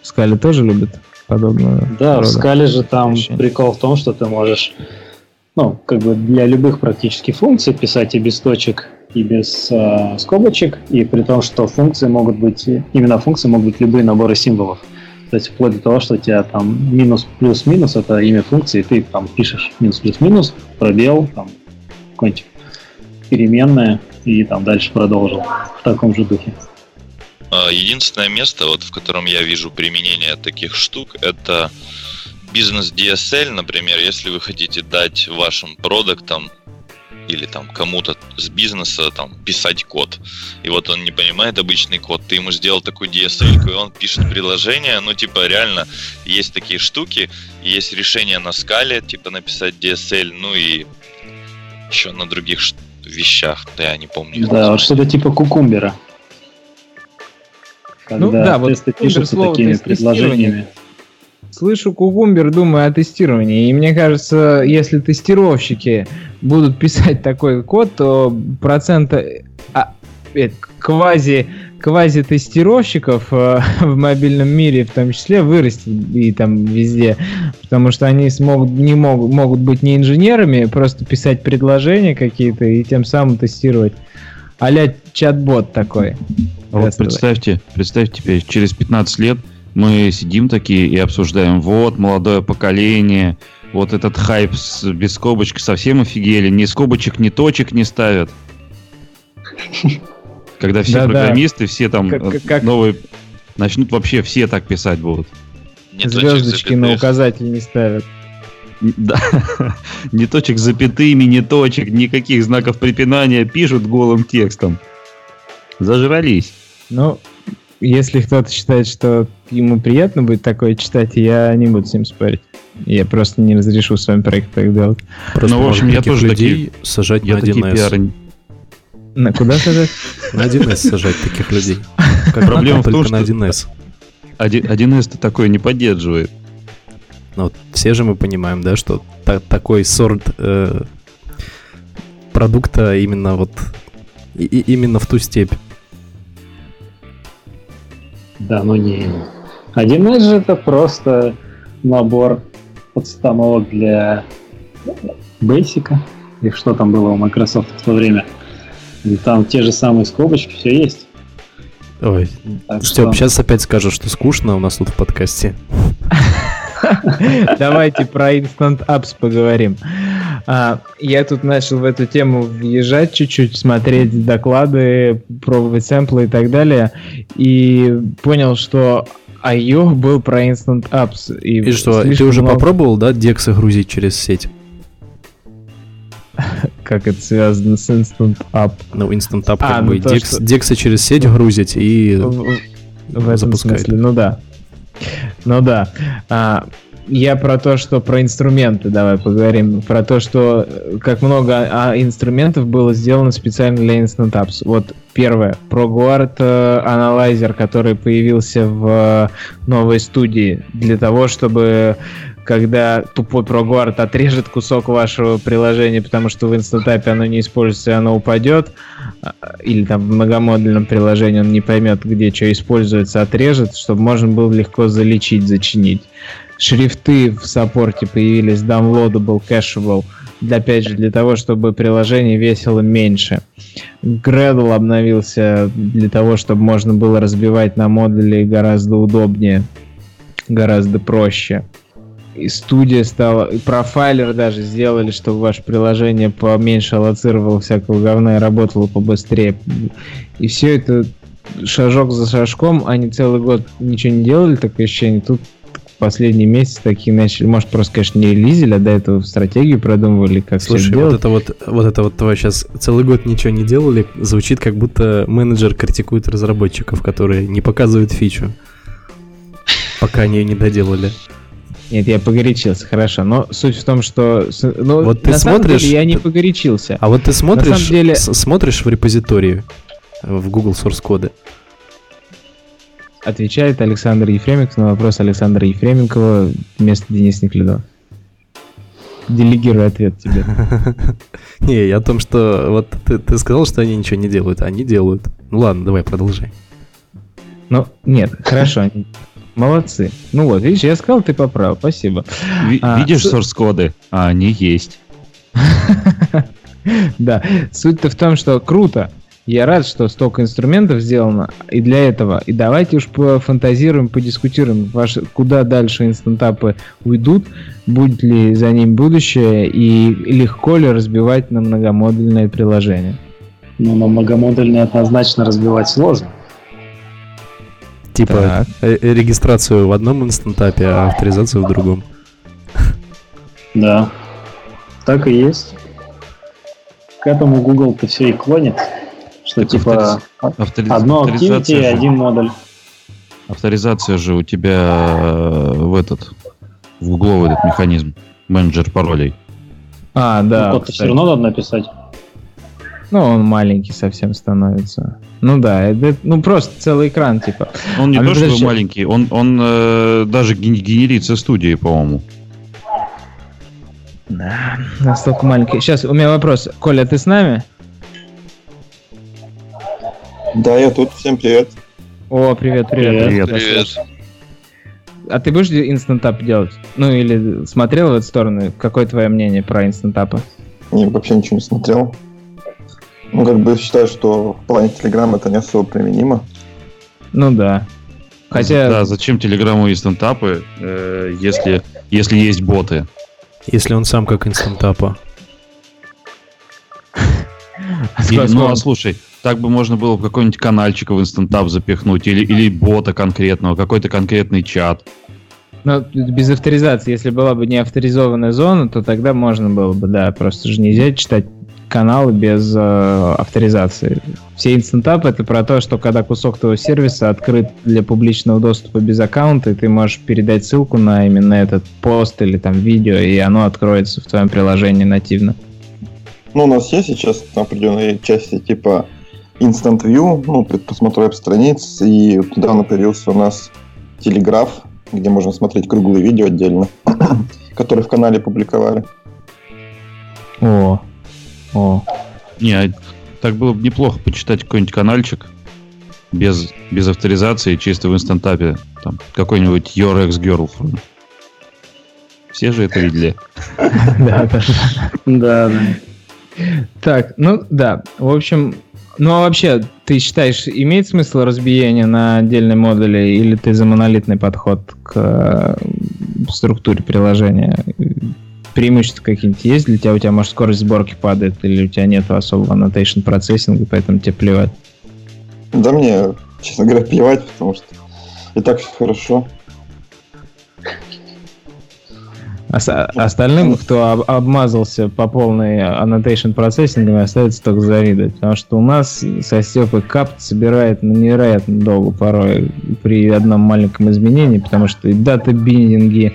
Скали тоже любит подобную Да, в скале же там вещей. прикол в том, что ты можешь, ну, как бы для любых практически функций писать и без точек, и без э, скобочек, и при том, что функции могут быть, именно функции могут быть любые наборы символов. То есть вплоть до того, что у тебя там минус плюс минус это имя функции, и ты там пишешь минус плюс минус, пробел, там какой-нибудь переменная, и там дальше продолжил в таком же духе. А, Единственное место, вот, в котором я вижу применение таких штук, это бизнес DSL, например, если вы хотите дать вашим продуктам или там кому-то с бизнеса там писать код. И вот он не понимает обычный код, ты ему сделал такую DSL, и он пишет приложение, ну типа реально есть такие штуки, есть решение на скале, типа написать DSL, ну и еще на других вещах, да я не помню. Да, вот что-то типа кукумбера. Ну да, вот пишутся такими предложениями. Слышу кукумбер, думаю о тестировании. И мне кажется, если тестировщики будут писать такой код, то процент а, э, квази квази тестировщиков э, в мобильном мире в том числе вырастет и там везде, потому что они смогут не могут могут быть не инженерами, просто писать предложения какие-то и тем самым тестировать. Аля чат-бот такой. А вот представьте, представьте теперь, через 15 лет мы сидим такие и обсуждаем, вот, молодое поколение, вот этот хайп с, без скобочек совсем офигели, ни скобочек, ни точек не ставят. Когда все программисты, все там Как- э, новые, начнут вообще все так писать будут. Не Звездочки на указатель не ставят. Да, ни точек запятыми, ни точек, никаких знаков препинания пишут голым текстом. Зажрались. Ну, если кто-то считает, что ему приятно будет такое читать, я не буду с ним спорить. Я просто не разрешу своим проект так делать. Просто Ну, в общем, я тоже людей сажать Я на такие 1С. пиары На куда сказать? На 1С сажать таких людей. Как Проблема в том, только на что- 1С. Один- 1С-то такое не поддерживает. Ну, вот все же мы понимаем, да, что та- такой сорт э, продукта именно вот и- именно в ту степь. Да, ну не. 1С же это просто набор подстановок для Basic. И что там было у Microsoft в то время. И там те же самые скобочки, все есть. Ой, Так Степ, сейчас опять скажешь, что скучно у нас тут в подкасте. Давайте про Instant Apps поговорим. А, я тут начал в эту тему въезжать чуть-чуть, смотреть доклады, пробовать сэмплы и так далее. И понял, что IO был про Instant Apps. И, И что, ты уже много- попробовал, да, дексы грузить через сеть? Как это связано с Instant App? Ну, Instant App А, как ну бы то, декс- что- дексы через сеть грузить и В, в этом запускает. смысле, ну да. Ну да. А, я про то, что про инструменты давай поговорим. Про то, что э, как много а, инструментов было сделано специально для Instant Apps. Вот первое. ProGuard э, аналайзер, который появился в э, новой студии для того, чтобы когда тупой ProGuard отрежет кусок вашего приложения, потому что в App оно не используется, и оно упадет, а, или там в многомодульном приложении он не поймет, где что используется, отрежет, чтобы можно было легко залечить, зачинить. Шрифты в саппорте появились, downloadable, cacheable, для, опять же, для того, чтобы приложение весило меньше. Gradle обновился для того, чтобы можно было разбивать на модули гораздо удобнее, гораздо проще. И студия стала, и профайлер даже сделали, чтобы ваше приложение поменьше аллоцировало всякого говна и работало побыстрее. И все это шажок за шажком, они целый год ничего не делали, такое ощущение. Тут последний месяц такие начали, может, просто, конечно, не релизили, а до этого стратегию продумывали, как Слушай, все вот это вот, вот это вот твое сейчас целый год ничего не делали, звучит как будто менеджер критикует разработчиков, которые не показывают фичу, пока они ее не доделали. Нет, я погорячился, хорошо. Но суть в том, что... Ну, Вот ты на самом смотришь- деле я не погорячился. А вот ты смотришь, самом деле- смотришь в репозитории э, в Google Source коды. Отвечает Александр Ефременков на вопрос Александра Ефременкова вместо Дениса Неклюдова. Делегирую ответ тебе. Не, я о том, что вот ты, ты сказал, что они ничего не делают, а они делают. Ну ладно, давай продолжай. Ну, нет, хорошо. Молодцы. Ну вот, видишь, я сказал, ты поправ. Спасибо. Ви- А, Видишь с- source коды? А они есть. Да, суть-то в том, что круто. Я рад, что столько инструментов сделано и для этого. И давайте уж пофантазируем, подискутируем, ваши, куда дальше инстантапы уйдут, будет ли за ним будущее и легко ли разбивать на многомодульное приложение. Ну, на многомодульные однозначно разбивать сложно. Типа Так. э, э, регистрацию в одном инстантапе, а авторизацию в другом. Да. Так и есть. К этому Google-то все и клонит. Что Так типа Автори- одно авторизация Activity и же- один модуль. Авторизация же у тебя э, в этот, в гугловый этот механизм, менеджер паролей. А, да. ну, код все равно надо написать. Ну, он маленький совсем становится. Ну да, это, ну просто целый экран, типа. Он не А то ну, чтобы подожди. маленький, он, он э, даже ген- генерится студией, по-моему. Да, настолько маленький. Сейчас, у меня вопрос. Коля, ты с нами? Да, я тут. Всем привет. О, привет, привет. Привет. Привет. А ты будешь инстантап делать? Ну или смотрел в эту сторону? Какое твое мнение про инстантапы? Не, вообще ничего не смотрел. Ну, как бы считаю, что в плане Telegram это не особо применимо. Ну да. Хотя, Да, зачем телеграмму и стендапы, э, если, если есть боты? Если он сам как инстантапа. Или- ну, а слушай, так бы можно было бы какой-нибудь канальчик в инстантап запихнуть, или, или бота конкретного, какой-то конкретный чат. ну, без авторизации, если была бы не авторизованная зона, то тогда можно было бы, да, просто же нельзя читать каналы без э, авторизации. Все инстантапы это про то, что когда кусок твоего сервиса открыт для публичного доступа без аккаунта, и ты можешь передать ссылку на именно этот пост или там видео, и оно откроется в твоем приложении нативно. Ну, у нас есть сейчас определенные части типа Instant View, ну, при просмотру веб-страниц, и недавно появился у нас Телеграф, где можно смотреть круглые видео отдельно, которые в канале публиковали. О, о. Не, а так было бы неплохо почитать какой-нибудь канальчик без, без авторизации, чисто в инстантапе. Там какой-нибудь Your Ex-Girlfriend. Все же это видели. Да, да. Да, да. Так, ну да, в общем, ну а вообще, ты считаешь, имеет смысл разбиение на отдельные модули, или ты за монолитный подход к э, структуре приложения? Преимущества какие-нибудь есть для тебя? У тебя, может, скорость сборки падает, или у тебя нет особого annotation процессинга, поэтому тебе плевать? Да мне, честно говоря, плевать, потому что и так все хорошо. А остальным, кто об- обмазался по полной annotation процессингом, остается только завидовать. Потому что у нас со Степой капт собирает ну, невероятно долго порой при одном маленьком изменении, потому что и дата-биндинги,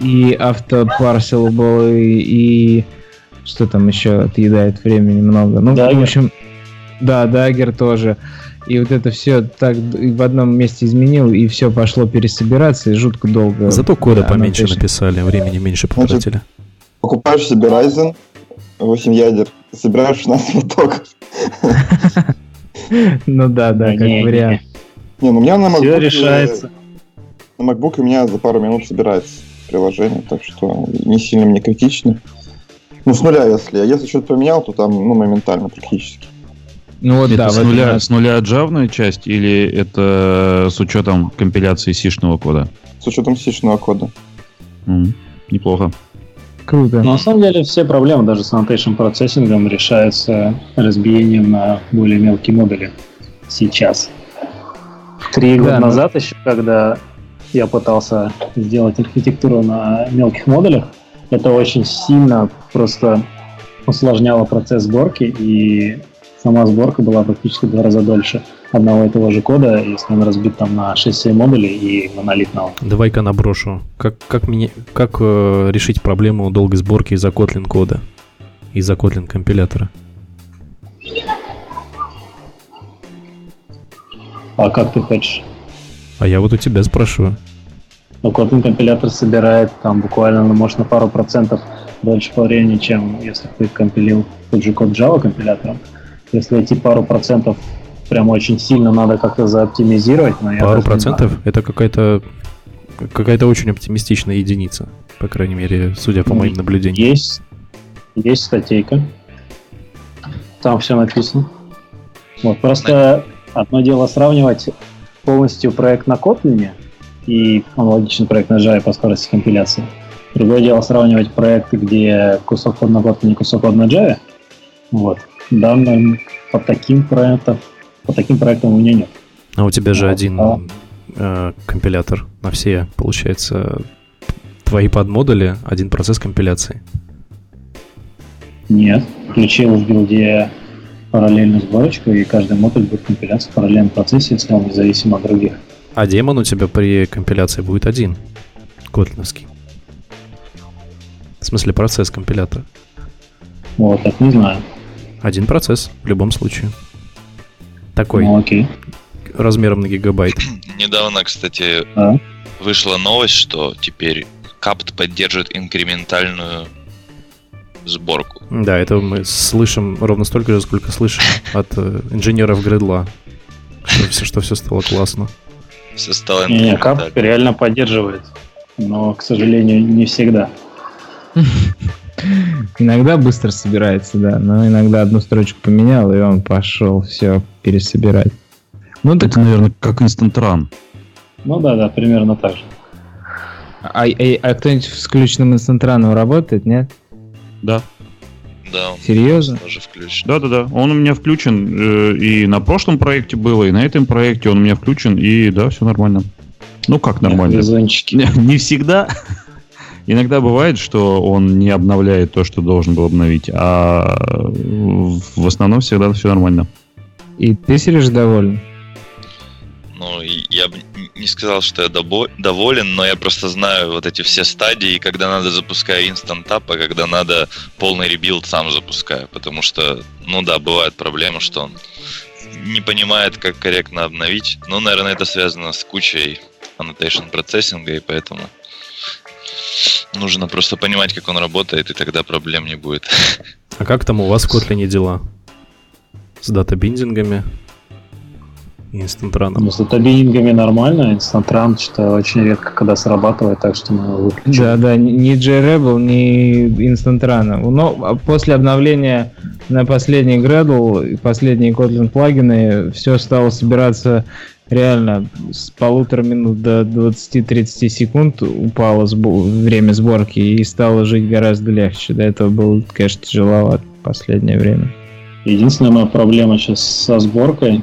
и автопарселбл, и, и что там еще отъедает времени много. Ну, в Dagger. общем, да, Дагер тоже. И вот это все так в одном месте изменил, и все пошло пересобираться, и жутко долго. Зато кода Да, поменьше annotation. написали, времени меньше Значит, потратили. Покупаешь себе Ryzen 8 ядер, собираешь 16 потоков. Ну да, да, как вариант. Не, ну у меня на Все MacBook... решается. На MacBook у меня за пару минут собирается приложение, так что не сильно мне критично. Ну, с нуля, если. А если что-то поменял, то там, ну, моментально практически. Ну вот это да, с, нуля, раз- с нуля джавная часть или это с учетом компиляции сишного кода? С учетом сишного кода. М, Неплохо. круто. Но на самом деле все проблемы даже с annotation процессингом решаются разбиением на более мелкие модули сейчас. Три Да, года но- назад еще, когда я пытался сделать архитектуру на мелких модулях, это очень сильно просто усложняло процесс сборки, и сама сборка была практически в два раза дольше одного и того же кода, если он разбит там на 6-7 модулей и монолитного. Давай-ка наброшу. Как, как, меня, как э, решить проблему долгой сборки из-за Kotlin кода? Из-за Kotlin компилятора? А как ты хочешь? А я вот у тебя спрашиваю. Но Kotlin компилятор собирает там буквально, ну, может, на пару процентов дольше по времени, чем если бы ты компилил тот же код Java компилятором. Если эти пару процентов прям очень сильно надо как-то заоптимизировать, но Пару процентов? Это какая-то какая-то очень оптимистичная единица. По крайней мере, судя по Ну, моим наблюдениям. Есть, есть статейка. Там все написано. Вот, просто одно дело сравнивать полностью проект на Kotlin и аналогичный проект на Java по скорости компиляции. Другое дело сравнивать проекты, где кусок кода на Kotlin, кусок кода на Java. Вот. Данным по таким проектам, по таким проектам у меня нет. А у тебя же А, один а. э, компилятор на все, получается, твои подмодули, один процесс компиляции. Нет. Включил в билде параллельную сборочку, и каждый модуль будет компиляться в параллельном процессе, если он независим от других. А демон у тебя при компиляции будет один. Котлиновский. В смысле, процесс компилятора. Вот, так не знаю. Один процесс в любом случае. Такой, Ну, окей. размером на гигабайт. Недавно, кстати, Да. вышла новость, что теперь капт поддерживает инкрементальную сборку. Да, это мы слышим ровно столько же, сколько слышим от э, инженеров Гредла. Что все, что все стало классно. Все стало Не, не, реально поддерживает. Но, к сожалению, не всегда. Иногда быстро собирается, да, но иногда одну строчку поменял, и он пошел все пересобирать. Ну так, Это, наверное, как инстант ран. Ну да, да, примерно так же. а, а- а кто-нибудь с включенным инстантраном работает, нет? Да. Да, он Серьезно? тоже включен. Да-да-да. Он у меня включен э, и на прошлом проекте было, и на этом проекте он у меня включен, и да, все нормально. Ну как нормально? Везунчики. Не, не всегда. Иногда бывает, что он не обновляет то, что должен был обновить, а в основном всегда все нормально. И ты, Сереж, доволен? Ну, я бы не сказал, что я добо- доволен, но я просто знаю вот эти все стадии, когда надо запускаю instant а когда надо полный rebuild сам запускаю, потому что, ну да, бывают проблемы, что он не понимает, как корректно обновить. Ну, наверное, это связано с кучей annotation processing а, и поэтому нужно просто понимать, как он работает, и тогда проблем не будет. А как там у вас в Kotlin дела? С датабиндингами инстантраном? Ну, с датабинингами нормально, инстантран что очень редко когда срабатывает, так что мы его выключим. Да, да, ни- JRebel, ни инстантрана. Но после обновления на последний Gradle и последние Kotlin плагины все стало собираться реально с полутора минут до 20-30 секунд упало сбо- время сборки и стало жить гораздо легче. До этого было, конечно, тяжеловато в последнее время. Единственная моя проблема сейчас со сборкой,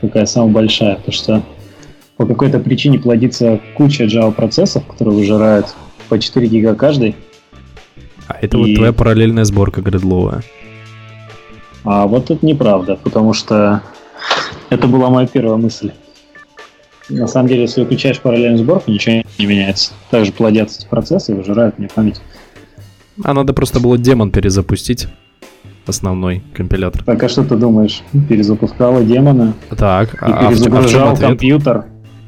такая самая большая, то что по какой-то причине плодится куча Java процессов, которые выжирают по 4 гига каждый. А это вот И- твоя параллельная сборка гредловая. А вот это неправда, потому что это была моя первая мысль. На самом деле, если выключаешь параллельную сборку, ничего не меняется. Также плодятся эти процессы и выжирают мне память. А надо просто было демон перезапустить. Основной компилятор. Так, а что ты думаешь? Перезапускала демона Так, и а, а чём- а перезагружал ответ? компьютер.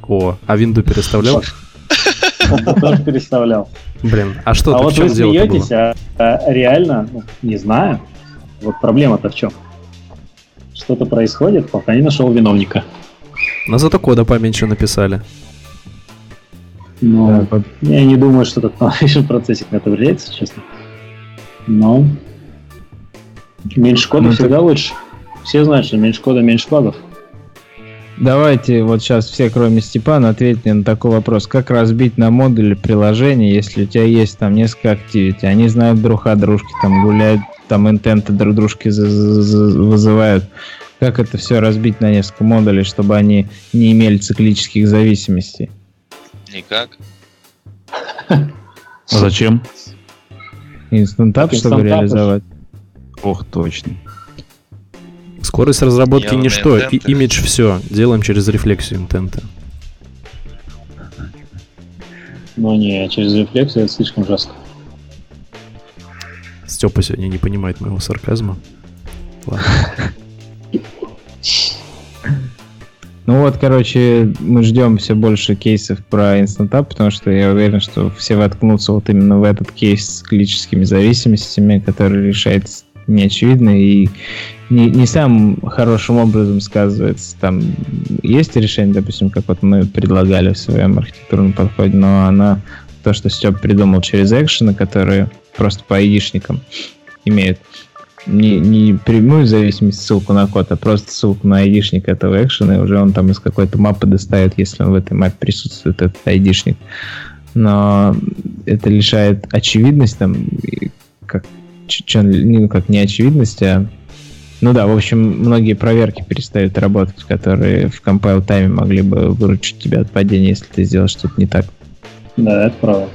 О, а винду переставлял? Тоже переставлял. Блин, а что, А вот вы смеетесь, а, а реально, ну, не знаю. Вот проблема-то в чем? Что-то происходит, пока не нашел виновника. Но зато кода поменьше написали. Так вот. я не думаю, что этот процессик на это влияет, если честно. Но Меньше кода Ну, всегда лучше. Все знают, что меньше кода, меньше багов. Давайте вот сейчас все, кроме Степана, ответьте на такой вопрос. Как разбить на модули приложение, если у тебя есть там несколько активити? Они знают друг о дружке, там гуляют, там интенты друг дружки вызывают. Как это все разбить на несколько модулей, чтобы они не имели циклических зависимостей? Никак. А зачем? Инстантап, чтобы реализовать? Ох, точно. Скорость разработки Явные ничто, и имидж все. Делаем через рефлексию интента. Но не, через рефлексию это слишком жестко. Степа сегодня не понимает моего сарказма. Ладно. Ну вот, короче, мы ждем все больше кейсов про инстантап, потому что я уверен, что все воткнутся вот именно в этот кейс с клиническими зависимостями, который решается неочевидно и не, не самым хорошим образом сказывается. Там есть решение, допустим, как вот мы предлагали в своем архитектурном подходе, но она то, что Степ придумал через экшены, которые просто по айдишникам имеют не, не прямую зависимость ссылку на код, а просто ссылку на айдишник этого экшена, и уже он там из какой-то мапы достает, если он в этой мапе присутствует, этот айдишник. Но это лишает очевидность там, как, чё- ну, как не очевидность, а ну да, в общем, многие проверки перестают работать, которые в compile тайме могли бы выручить тебя от падения, если ты сделал что-то не так. Да, это правда.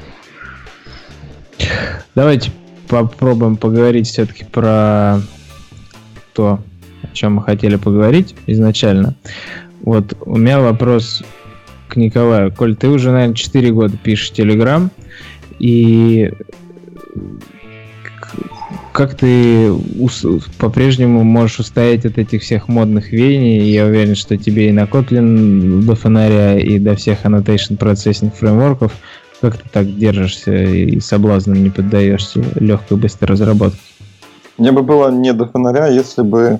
Давайте попробуем поговорить все-таки про то, о чем мы хотели поговорить изначально. Вот у меня вопрос к Николаю. Коль, ты уже, наверное, 4 года пишешь Telegram, и как ты по-прежнему можешь устоять от этих всех модных веяний? Я уверен, что тебе и на Kotlin до фонаря, и до всех annotation processing фреймворков как ты так держишься и соблазнам не поддаешься легкой быстрой разработке? Мне бы было не до фонаря, если бы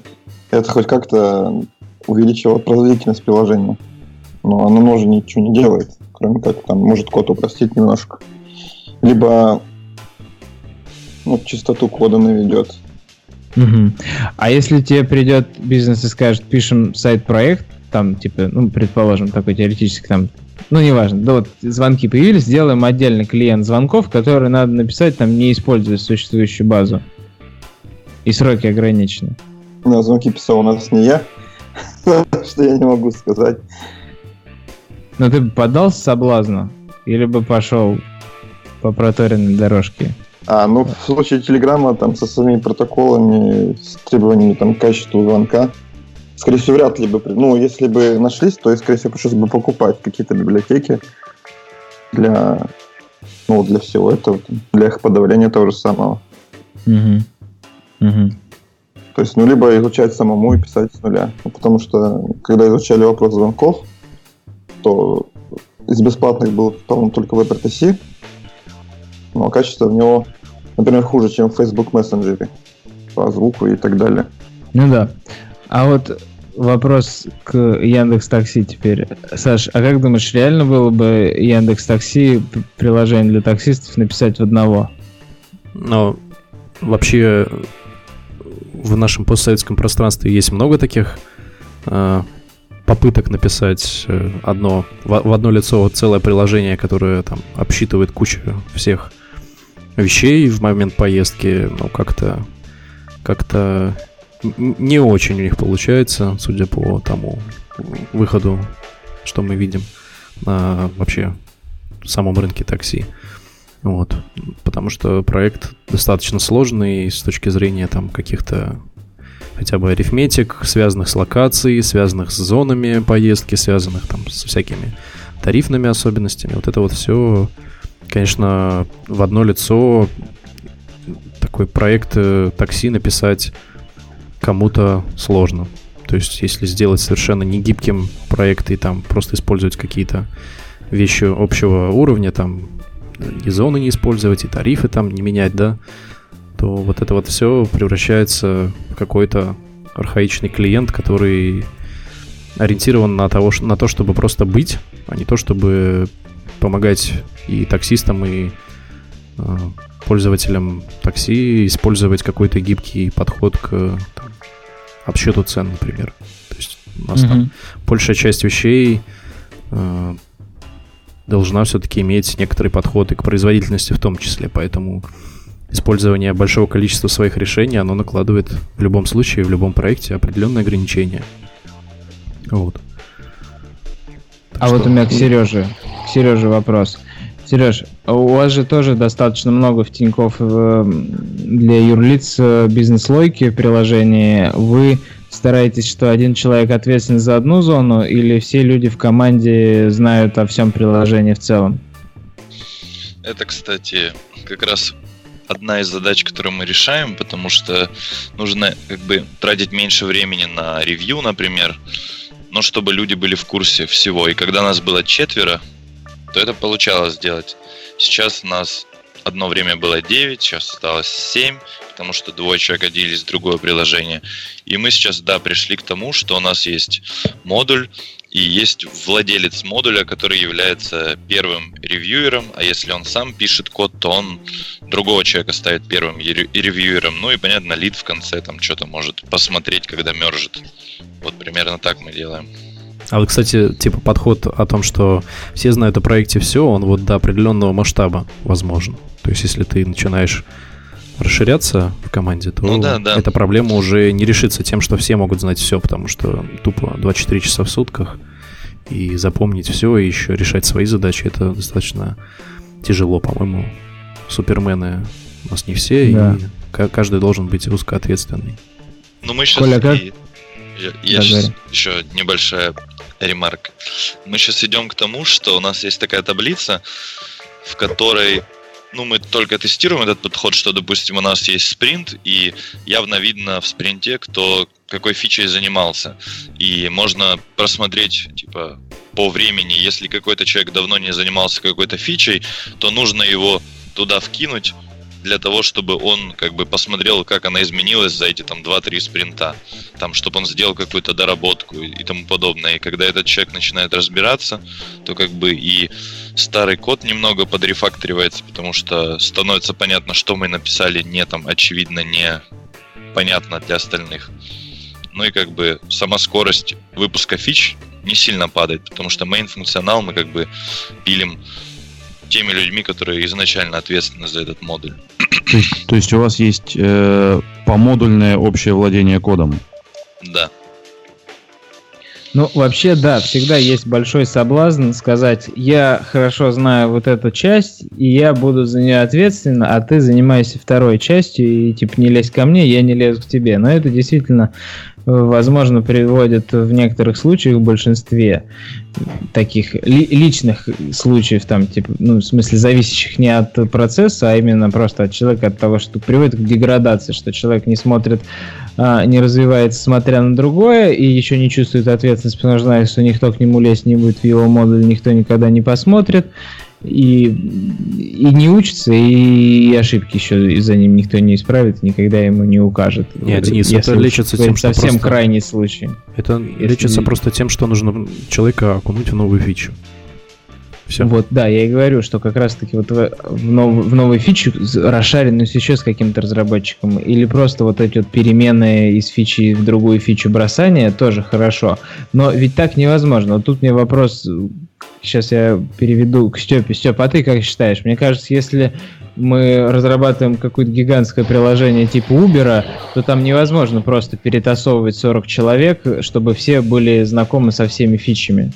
это хоть как-то увеличивало производительность приложения. Но оно тоже ничего не делает, кроме как там может код упростить немножко. Либо ну, чистоту кода наведет. Мгм. А если тебе придет бизнес и скажет, пишем сайт-проект, там, типа, ну, предположим, такой теоретически там, ну, неважно, да вот звонки появились, сделаем отдельный клиент звонков, который надо написать, там, не используя существующую базу. И сроки ограничены. На звонки писал у нас не я, что я не могу сказать. Но ты бы поддался соблазну? Или бы пошел по проторенной дорожке? А, ну, в случае Телеграма, там, со своими протоколами, с требованиями, там, к качеству звонка, скорее всего, вряд ли бы... Ну, если бы нашлись, то, скорее всего, пришлось бы покупать какие-то библиотеки для, ну, для всего этого, для их подавления того же самого. Угу. Угу. То есть, ну, либо изучать самому и писать с нуля. Ну, потому что, когда изучали вопрос звонков, то из бесплатных был, по-моему, только WebRTC, но качество в него, например, хуже, чем в Facebook Messenger по звуку и так далее. Ну да. А вот вопрос к Яндекс Такси теперь. Саш, а как думаешь, реально было бы Яндекс Такси приложение для таксистов написать в одного? Но вообще в нашем постсоветском пространстве есть много таких э, попыток написать э, одно в, в одно лицо целое приложение, которое там обсчитывает кучу всех вещей в момент поездки, но как-то как-то н- не очень у них получается, судя по тому выходу, что мы видим на вообще самом рынке такси. Вот. Потому что проект достаточно сложный с точки зрения там каких-то хотя бы арифметик, связанных с локацией, связанных с зонами поездки, связанных там со всякими тарифными особенностями. Вот это вот все, конечно, в одно лицо такой проект э, такси написать кому-то сложно. То есть, если сделать совершенно не гибким проект и там просто использовать какие-то вещи общего уровня, там и зоны не использовать, и тарифы там не менять, да, то вот это вот все превращается в какой-то архаичный клиент, который ориентирован на, того, на то, чтобы просто быть, а не то, чтобы помогать и таксистам, и э, пользователям такси использовать какой-то гибкий подход к там, обсчету цен, например. То есть у нас mm-hmm. там большая часть вещей э, должна все-таки иметь некоторый подход и к производительности в том числе, поэтому использование большого количества своих решений, оно накладывает в любом случае, в любом проекте определенные ограничения. Вот. Так а что... вот у меня к Сереже, к Сереже вопрос. Сереж, у вас же тоже достаточно много в Тинькофф э, для юрлиц э, бизнес-логики в приложении. Вы стараетесь, что один человек ответственен за одну зону, или все люди в команде знают о всем приложении в целом? Это, кстати, как раз одна из задач, которую мы решаем, потому что нужно как бы тратить меньше времени на ревью, например, но чтобы люди были в курсе всего. И когда нас было четверо, то это получалось сделать. Сейчас у нас одно время было 9, сейчас осталось 7, потому что двое человек оделись в другое приложение. И мы сейчас, да, пришли к тому, что у нас есть модуль, и есть владелец модуля, который является первым ревьюером, а если он сам пишет код, то он другого человека ставит первым ревьюером. Ну и, понятно, лид в конце там что-то может посмотреть, когда мержит. Вот примерно так мы делаем. А вот, кстати, типа подход о том, что все знают о проекте все, он вот до определенного масштаба возможен. То есть, если ты начинаешь расширяться в команде, то ну, да, да. эта проблема уже не решится тем, что все могут знать все, потому что тупо 24 часа в сутках и запомнить все, и еще решать свои задачи, это достаточно тяжело, по-моему. Супермены у нас не все, да. и каждый должен быть узкоответственный. Ну, мы сейчас... Коля, как... Я, сейчас еще небольшая ремарка. Мы сейчас идем к тому, что у нас есть такая таблица, в которой ну, мы только тестируем этот подход, что, допустим, у нас есть спринт, и явно видно в спринте, кто какой фичей занимался. И можно просмотреть, типа, по времени, если какой-то человек давно не занимался какой-то фичей, то нужно его туда вкинуть, для того, чтобы он как бы посмотрел, как она изменилась за эти там 2-3 спринта, там, чтобы он сделал какую-то доработку и тому подобное. И когда этот человек начинает разбираться, то как бы и старый код немного подрефакторивается, потому что становится понятно, что мы написали не там, очевидно, не понятно для остальных. Ну и как бы сама скорость выпуска фич не сильно падает, потому что main функционал мы как бы пилим теми людьми, которые изначально ответственны за этот модуль. То есть, то есть у вас есть э, помодульное общее владение кодом? Да. Ну, вообще, да, всегда есть большой соблазн сказать, я хорошо знаю вот эту часть, и я буду за нее ответственен, а ты занимайся второй частью, и типа не лезь ко мне, я не лезу к тебе. Но это действительно возможно, приводит в некоторых случаях, в большинстве таких ли, личных случаев, там, типа, ну, в смысле, зависящих не от процесса, а именно просто от человека, от того, что приводит к деградации, что человек не смотрит, а, не развивается, смотря на другое, и еще не чувствует ответственность, потому что знает, что никто к нему лезть не будет в его модуль, никто никогда не посмотрит, и, и не учится, и ошибки еще за ним никто не исправит, никогда ему не укажет. Нет, Денис, это лечится тем, что совсем просто... крайний случай. Это Если... лечится просто тем, что нужно человека окунуть в новую фичу. Все. Вот, да, я и говорю, что как раз-таки вот в, в, нов, в новой фичу расшаренность еще с каким-то разработчиком, или просто вот эти вот перемены из фичи в другую фичу бросания тоже хорошо. Но ведь так невозможно. Вот тут мне вопрос Сейчас я переведу к Степе. Степ, а ты как считаешь? Мне кажется, если мы разрабатываем какое-то гигантское приложение типа Uber, то там невозможно просто перетасовывать 40 человек, чтобы все были знакомы со всеми фичами.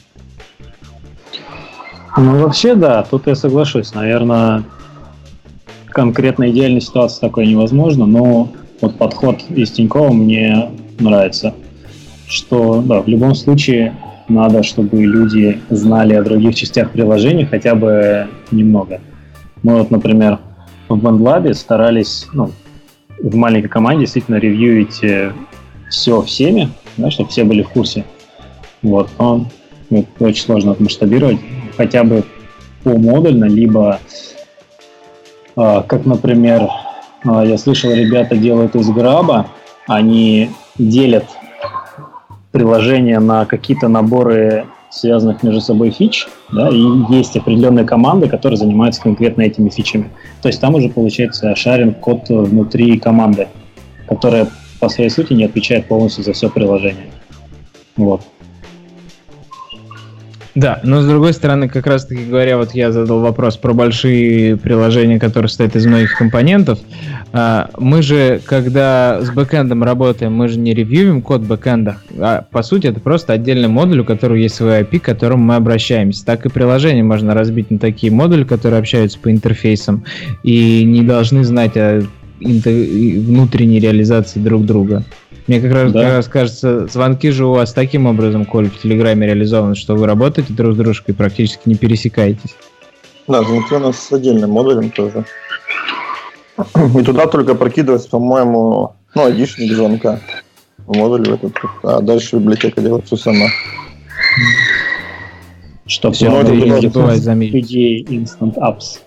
Ну, вообще, да, тут я соглашусь. Наверное, конкретно идеальной ситуации такой невозможно, но вот подход из Тинькова мне нравится. Что, да, в любом случае надо, чтобы люди знали о других частях приложения хотя бы немного. Мы вот, например, в BandLab старались ну, в маленькой команде действительно ревьюить э, все всеми, да, чтобы все были в курсе. Вот, но ну, очень сложно отмасштабировать, хотя бы по модульно, либо э, как, например, э, я слышал, ребята делают из граба, они делят приложение на какие-то наборы связанных между собой фич, да, и есть определенные команды, которые занимаются конкретно этими фичами. То есть там уже получается шаринг код внутри команды, которая по своей сути не отвечает полностью за все приложение. Вот. Да, но с другой стороны, как раз таки говоря, вот я задал вопрос про большие приложения, которые состоят из многих компонентов. А, мы же, когда с бэкэндом работаем, мы же не ревьюем код бэкэнда, а по сути это просто отдельный модуль, у которого есть свой API, к которому мы обращаемся. Так и приложение можно разбить на такие модули, которые общаются по интерфейсам и не должны знать о внутренней реализации друг друга. Мне как раз, да. как раз кажется, звонки же у вас таким образом, Коль, в Телеграме реализованы, что вы работаете друг с дружкой и практически не пересекаетесь. Да, звонки у нас с отдельным модулем тоже. И туда только прокидывается, по-моему, ну, айдишник звонка в модуль в этот, а дальше библиотека делает все сама. Что все, ну, заметить. Instant Apps.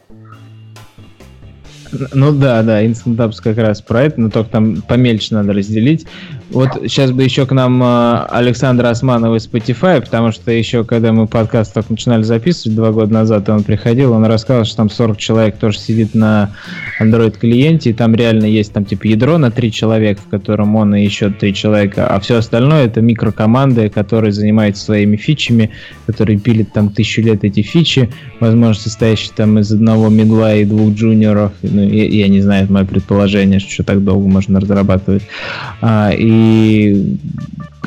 Ну да, да, Instant Apps как раз про это, но только там помельче надо разделить. Вот сейчас бы еще к нам э, Александр Османов из Spotify, потому что еще когда мы подкаст только начинали записывать два года назад, он приходил, он рассказал, что там 40 человек тоже сидит на Android клиенте, и там реально есть там типа ядро на три человека, в котором он и еще три человека, а все остальное это микрокоманды, которые занимаются своими фичами, которые пилят там тысячу лет эти фичи, возможно, состоящие там из одного медла и двух джуниоров, ну, я, я не знаю, это мое предположение, что так долго можно разрабатывать. А, и и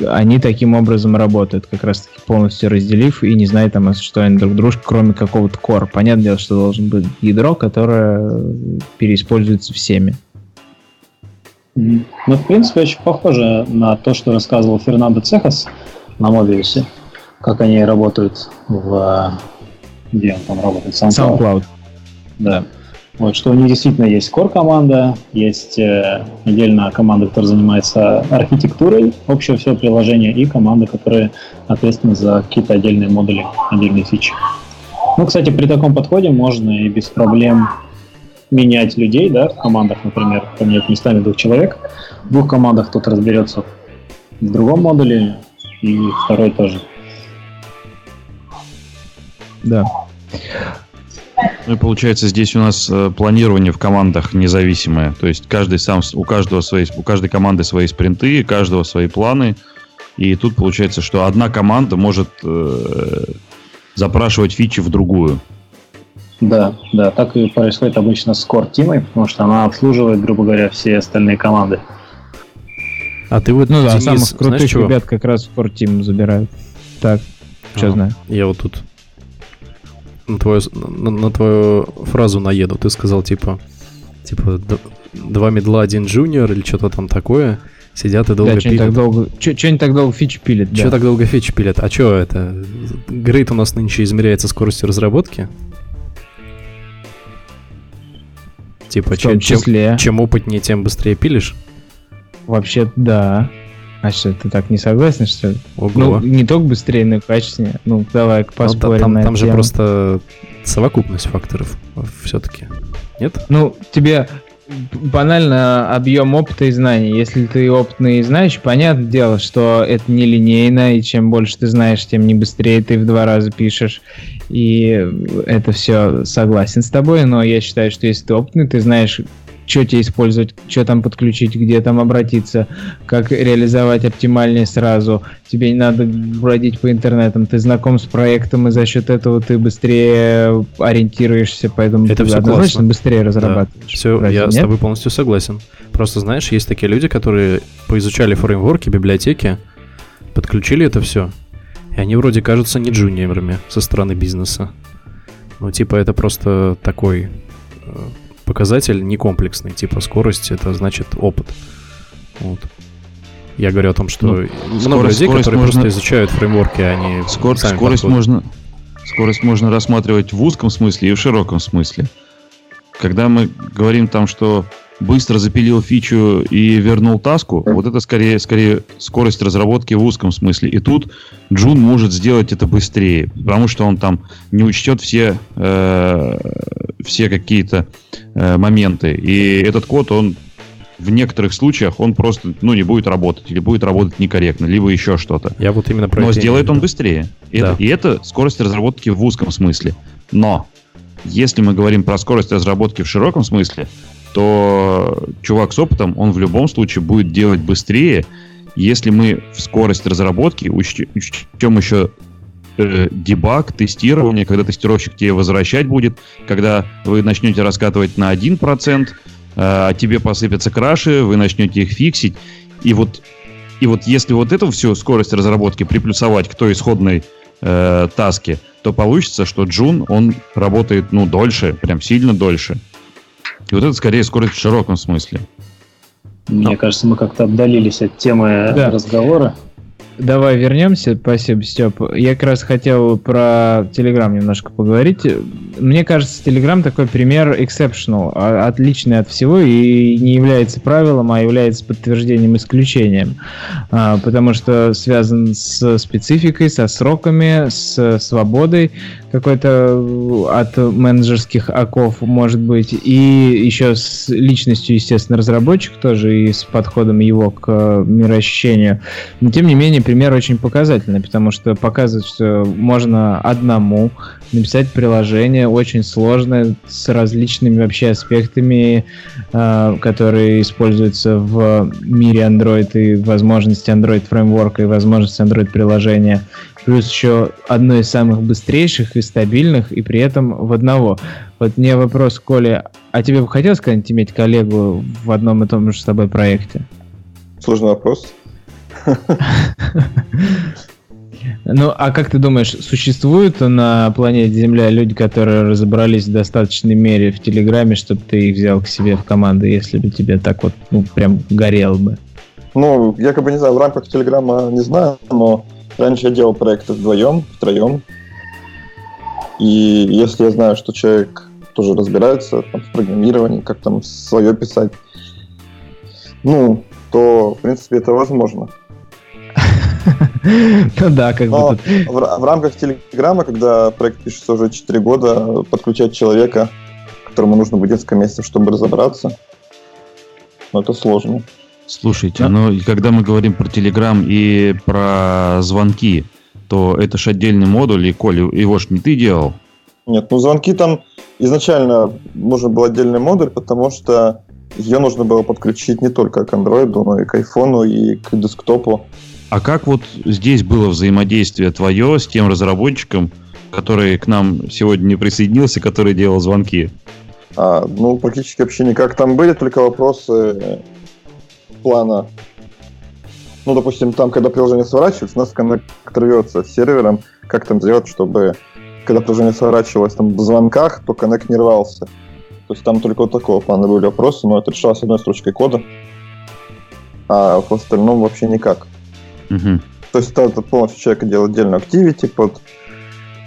они таким образом работают, как раз таки полностью разделив и не зная там, что они друг дружка, кроме какого-то core. Понятное дело, что должен быть ядро, которое переиспользуется всеми. Ну, в принципе, очень похоже на то, что рассказывал Фернандо Цехас на Mobius, как они работают в... Где он там работает? SoundCloud. SoundCloud. Да. Вот, что у них действительно есть core команда, есть э, отдельная команда, которая занимается архитектурой общего всего приложения, и команда, которая ответственна за какие-то отдельные модули, отдельные фичи. Ну, кстати, при таком подходе можно и без проблем менять людей, да, в командах, например, поменять местами двух человек. В двух командах кто-то разберется в другом модуле, и второй тоже. Да. Ну и получается, здесь у нас э, планирование в командах независимое. То есть каждый сам, у каждого свои, у каждой команды свои спринты, у каждого свои планы. И тут получается, что одна команда может э, запрашивать фичи в другую. Да, да, так и происходит обычно с Core Team, потому что она обслуживает, грубо говоря, все остальные команды. А ты вот, ну да, Денис, самых крутых ребят как раз в Core Team забирают. Так, что а, знаю. Я вот тут на твою, на, на твою фразу наеду. Ты сказал, типа, типа, два медла, один джуниор или что-то там такое. Сидят и долго да, пилят. Так долго, что они так долго фичи пилят? Что да. так долго фичи пилят? А что это? Грейд у нас нынче измеряется скоростью разработки? Типа, чем, числе. Чем, чем опытнее, тем быстрее пилишь? Вообще, да. А что, ты так не согласен, что ли? Ого. Ну, не только быстрее, но и качественнее. Ну, давай поспорим ну, там, на Там же тему. просто совокупность факторов все-таки. Нет? Ну, тебе банально объем опыта и знаний. Если ты опытный и знаешь, понятное дело, что это не линейно, и чем больше ты знаешь, тем не быстрее ты в два раза пишешь. И это все согласен с тобой, но я считаю, что если ты опытный, ты знаешь, что тебе использовать, что там подключить, где там обратиться, как реализовать оптимальнее сразу. Тебе не надо бродить по интернетам, ты знаком с проектом, и за счет этого ты быстрее ориентируешься, поэтому Это ты все однозначно классно. быстрее разрабатываешь. Да. Все, Разве я нет? с тобой полностью согласен. Просто знаешь, есть такие люди, которые поизучали фреймворки, библиотеки, подключили это все, и они вроде кажутся не джуниорами со стороны бизнеса. Ну, типа, это просто такой э, показатель не комплексный, типа скорость это значит опыт. Вот. Я говорю о том, что ну, много скорость, людей, скорость которые можно... просто изучают фреймворки, они Скор... сами скорость можно скорость можно рассматривать в узком смысле и в широком смысле. Когда мы говорим там, что быстро запилил фичу и вернул таску, вот это скорее, скорее скорость разработки в узком смысле. И тут Джун может сделать это быстрее, потому что он там не учтет все, э, все какие-то э, моменты. И этот код, он в некоторых случаях он просто ну, не будет работать, или будет работать некорректно, либо еще что-то. Я вот именно про Но сделает он быстрее. Это, Да. И это скорость разработки в узком смысле. Но если мы говорим про скорость разработки в широком смысле, то чувак с опытом, он в любом случае будет делать быстрее, если мы в скорость разработки учтем, еще э, дебаг, тестирование, когда тестировщик тебе возвращать будет, когда вы начнете раскатывать на 1%, э, а тебе посыпятся краши, вы начнете их фиксить. И вот, и вот если вот эту всю скорость разработки приплюсовать к той исходной э, таске, то получится, что Джун, он работает, ну, дольше, прям сильно дольше. И вот это скорее скорость в широком смысле. Мне кажется, мы как-то отдалились от темы Да. разговора. Давай вернемся. Спасибо, Степ. Я как раз хотел про Telegram немножко поговорить. Мне кажется, Telegram такой пример exceptional, а- отличный от всего и не является правилом, а является подтверждением исключением. А, Потому что связан с спецификой, со сроками, с свободой какой-то от менеджерских оков, может быть, и еще с личностью, естественно, разработчика тоже и с подходом его к э, мироощущению. Но тем не менее, пример очень показательный, потому что показывает, что можно одному написать приложение очень сложное с различными вообще аспектами, э, которые используются в мире Android и возможности Android фреймворка и возможности Android приложения. Плюс еще одно из самых быстрейших и стабильных, и при этом в одного. Вот мне вопрос, Коля, а тебе бы хотелось когда-нибудь иметь коллегу в одном и том же с тобой проекте? Сложный вопрос. Ну, а как ты думаешь, существуют на планете Земля люди, которые разобрались в достаточной мере в Телеграме, чтобы ты их взял к себе в команду, если бы тебе так вот, ну, прям горел бы? Ну, я как бы не знаю, в рамках Телеграма не знаю, но раньше я делал проекты вдвоем, втроем. И если я знаю, что человек тоже разбирается там, в программировании, как там свое писать, ну, то, в принципе, это возможно. Ну да, как бы в рамках Телеграма, когда проект пишется уже 4 года, подключать человека, которому нужно будет несколько месяцев, чтобы разобраться, ну, это сложно. Слушайте, Да. ну когда мы говорим про Telegram и про звонки, то это же отдельный модуль, и Коля, его ж не ты делал. Нет, ну звонки там изначально нужен был отдельный модуль, потому что ее нужно было подключить не только к андроиду, но и к айфону, и к десктопу. А как вот здесь было взаимодействие твое с тем разработчиком, который к нам сегодня не присоединился, который делал звонки? А, ну, практически вообще никак. Там были только вопросы плана. Ну, допустим, там, когда приложение сворачивается, у нас коннектор рвется с сервером. Как там сделать, чтобы, когда приложение сворачивалось там в звонках, то коннект не рвался. То есть там только вот такого плана были вопросы, но это решалось одной строчкой кода. А в остальном вообще никак. Мгм. То есть это полностью человек делал отдельную activity под,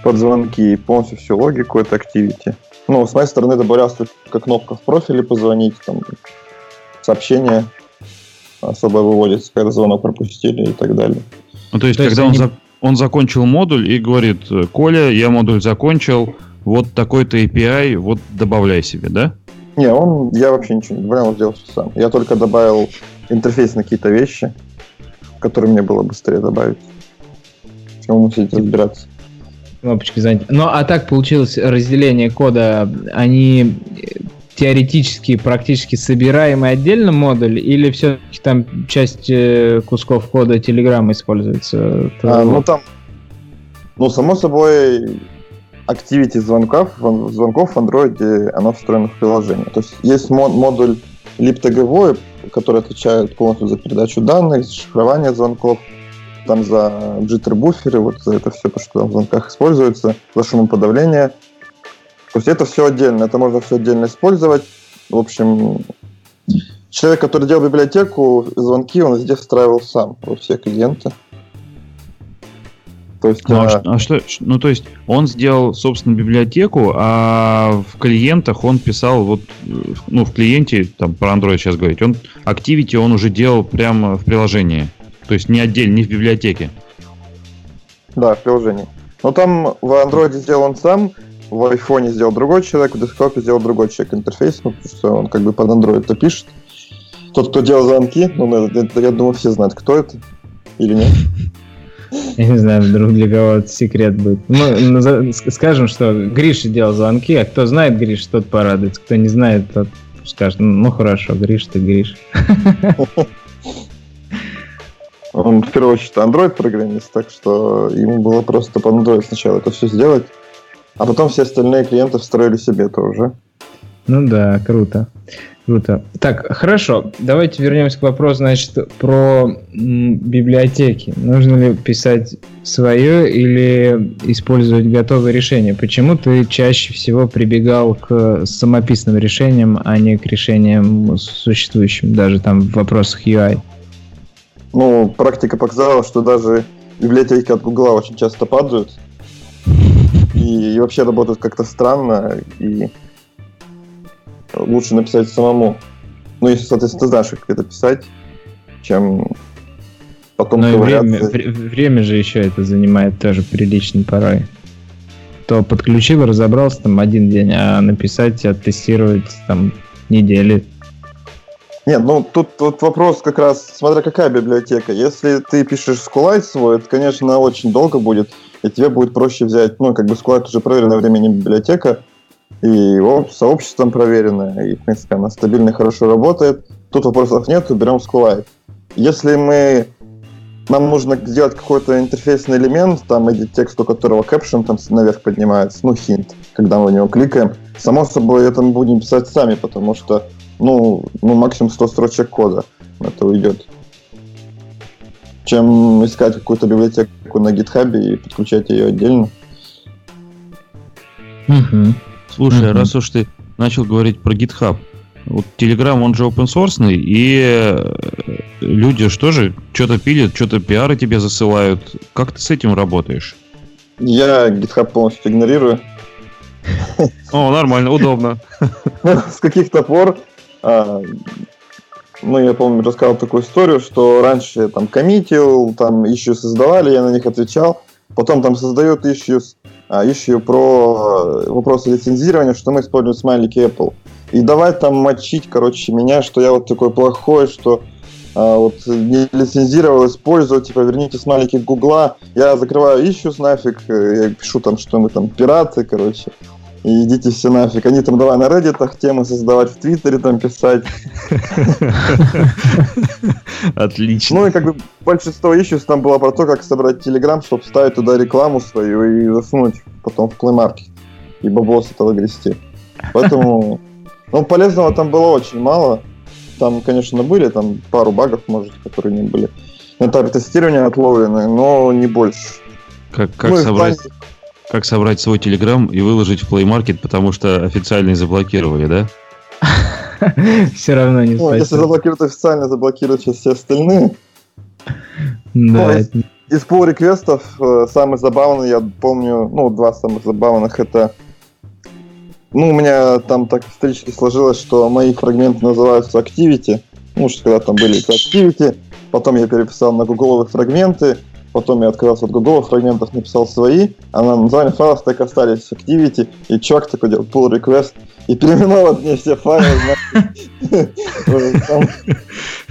под звонки и полностью всю логику это activity. Ну, с моей стороны добавлялась только кнопка в профиле позвонить, там, сообщение особо выводится, когда звонок пропустили и так далее. Ну, то есть, То есть когда он, они- за- он закончил модуль и говорит, Коля, я модуль закончил, вот такой-то API, вот добавляй себе, да? Не, он, я вообще ничего не добавлял, он сделал все сам. Я только добавил интерфейс на какие-то вещи, которые мне было быстрее добавить, чем ему сидеть разбираться. кнопочки занять. Ну, а так получилось разделение кода, они теоретически, практически собираемый отдельно модуль, или все-таки там часть э, кусков кода Telegram используется? А, ну там, ну само собой, activity звонков, звонков в Android, оно встроено в приложение. То есть есть мо- модуль libtg который отвечает полностью за передачу данных, за шифрование звонков, там за джиттер-буферы, вот за это все, то, что там в звонках используется, за шумоподавление. То есть это все отдельно, это можно все отдельно использовать. В общем, человек, который делал библиотеку, звонки он везде встраивал сам во все клиенты. То есть, Ну, а а, а что, ну, то есть, он сделал, собственно, библиотеку, а в клиентах он писал, вот, ну, в клиенте, там, про Android сейчас говорить, он, Activity он уже делал прямо в приложении. То есть, не отдельно, не в библиотеке. да, в приложении. Но там в Android сделал он сам, в iPhone сделал другой человек, в десктопе сделал другой человек интерфейс, ну, потому что он как бы под Android это пишет. Тот, кто делал звонки, ну, это- я думаю, все знают, кто это или нет. Я не знаю, вдруг для кого-то секрет будет. Ну, скажем, что Гриша делал звонки, а кто знает Гриш, тот порадуется. Кто не знает, тот скажет, ну хорошо, Гриш ты Гриш. Он в первую очередь Android-программист, так что ему было просто по Android сначала это все сделать, а потом все остальные клиенты встроили себе тоже. Ну да, круто. Круто. Так, хорошо. Давайте вернемся к вопросу, значит, про библиотеки. Нужно ли писать свое или использовать готовые решения? Почему ты чаще всего прибегал к самописным решениям, а не к решениям существующим, даже там в вопросах UI? Ну, практика показала, что даже библиотеки от Гугла очень часто падают. И, и вообще работают как-то странно, и лучше написать самому. Ну, если, соответственно, ты знаешь, как это писать, чем потом Но время, время же еще это занимает тоже прилично порой. То подключил, разобрался там один день, а написать, оттестировать там недели нет, ну тут, тут вопрос как раз, смотря какая библиотека. Если ты пишешь SQLite свой, это, конечно, очень долго будет, и тебе будет проще взять, ну, как бы SQLite уже проверенная временем библиотека, и его сообществом проверенная, и, в принципе, она стабильно хорошо работает. Тут вопросов нет, берем SQLite. Если мы нам нужно сделать какой-то интерфейсный элемент, там edit текст, у которого caption там наверх поднимается, ну, хинт, когда мы в него кликаем. Само собой, это мы будем писать сами, потому что ну, ну максимум 100 строчек кода это уйдет. Чем искать какую-то библиотеку на гитхабе и подключать ее отдельно. Угу. Слушай, угу. раз уж ты начал говорить про GitHub, вот Telegram, он же open source, и э, люди что же, что-то пилят, что-то пиары тебе засылают. Как ты с этим работаешь? Я GitHub полностью игнорирую. О, нормально, удобно. С каких-то пор а, ну, я помню, рассказал такую историю, что раньше там коммитил, там ищу создавали, я на них отвечал. Потом там создают issues, а, issue про э, вопросы лицензирования, что мы используем смайлики Apple. И давай там мочить, короче, меня, что я вот такой плохой, что а, вот не лицензировал, использую, типа, верните смайлики Гугла. Я закрываю issues нафиг, э, я пишу там, что мы там пираты, короче и идите все нафиг. Они там давай на Reddit темы создавать, в Твиттере там писать. Отлично. Ну и как бы большинство ищус там было про то, как собрать Телеграм, чтобы вставить туда рекламу свою и засунуть потом в Play Market. И баблос этого грести. Поэтому, ну, полезного там было очень мало. Там, конечно, были там пару багов, может, которые не были на этапе тестирования отловлены, но не больше. Как, как ну, собрать... Плане как собрать свой Телеграм и выложить в Play Market, потому что официальный заблокировали, да? Все равно не ну, Если заблокируют официально, заблокируют сейчас все остальные. Да. Ну, из пол реквестов э, самый забавный, я помню, ну, два самых забавных, это ну, у меня там так исторически сложилось, что мои фрагменты называются Activity. Ну, что когда там были Activity, потом я переписал на гугловые фрагменты, Потом я отказался от Google фрагментов, написал свои, а на название файлов так остались Activity, и чувак такой делал pull request, и переименовал мне все файлы.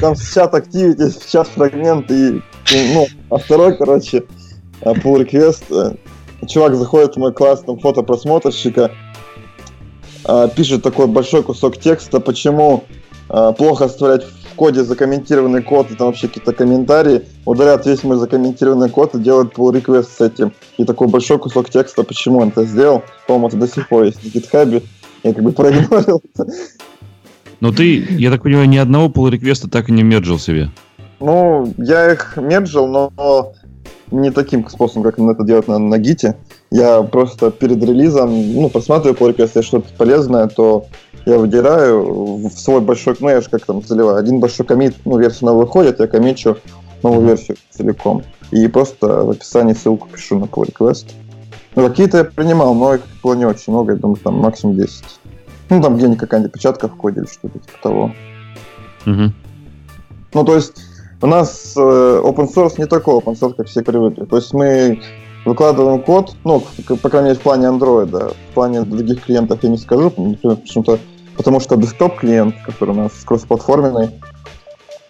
Там чат Activity, чат фрагменты, и, ну, а второй, короче, pull request, э, чувак заходит в мой класс, там фото просмотрщика, а, пишет такой большой кусок текста, почему а, плохо оставлять в коде закомментированный код, и там вообще какие-то комментарии, удаляет весь мой закомментированный код и делает pull request с этим. И такой большой кусок текста, почему он это сделал. По-моему, это до сих пор есть в GitHub. Я как бы проигнорил. Но ты, я так понимаю, ни одного pull реквеста так и не мерджил себе. Ну, я их мерджил, но не таким способом, как это делать на, на гите. Я просто перед релизом, ну, просматриваю pull request, если что-то полезное, то я выдираю в свой большой, ну я же как там заливаю, один большой комит, ну версия новая выходит, я комичу новую версию целиком. И просто в описании ссылку пишу на pull request. Ну, какие-то я принимал, но их было не очень много, я думаю, там максимум 10. Ну, там где-нибудь какая-нибудь печатка в коде или что-то типа того. Угу. Ну, то есть у нас э, open source не такой open source, как все привыкли. То есть мы выкладываем код, ну, по крайней мере, в плане Android. В плане других клиентов я не скажу, почему-то потому что десктоп клиент, который у нас кроссплатформенный,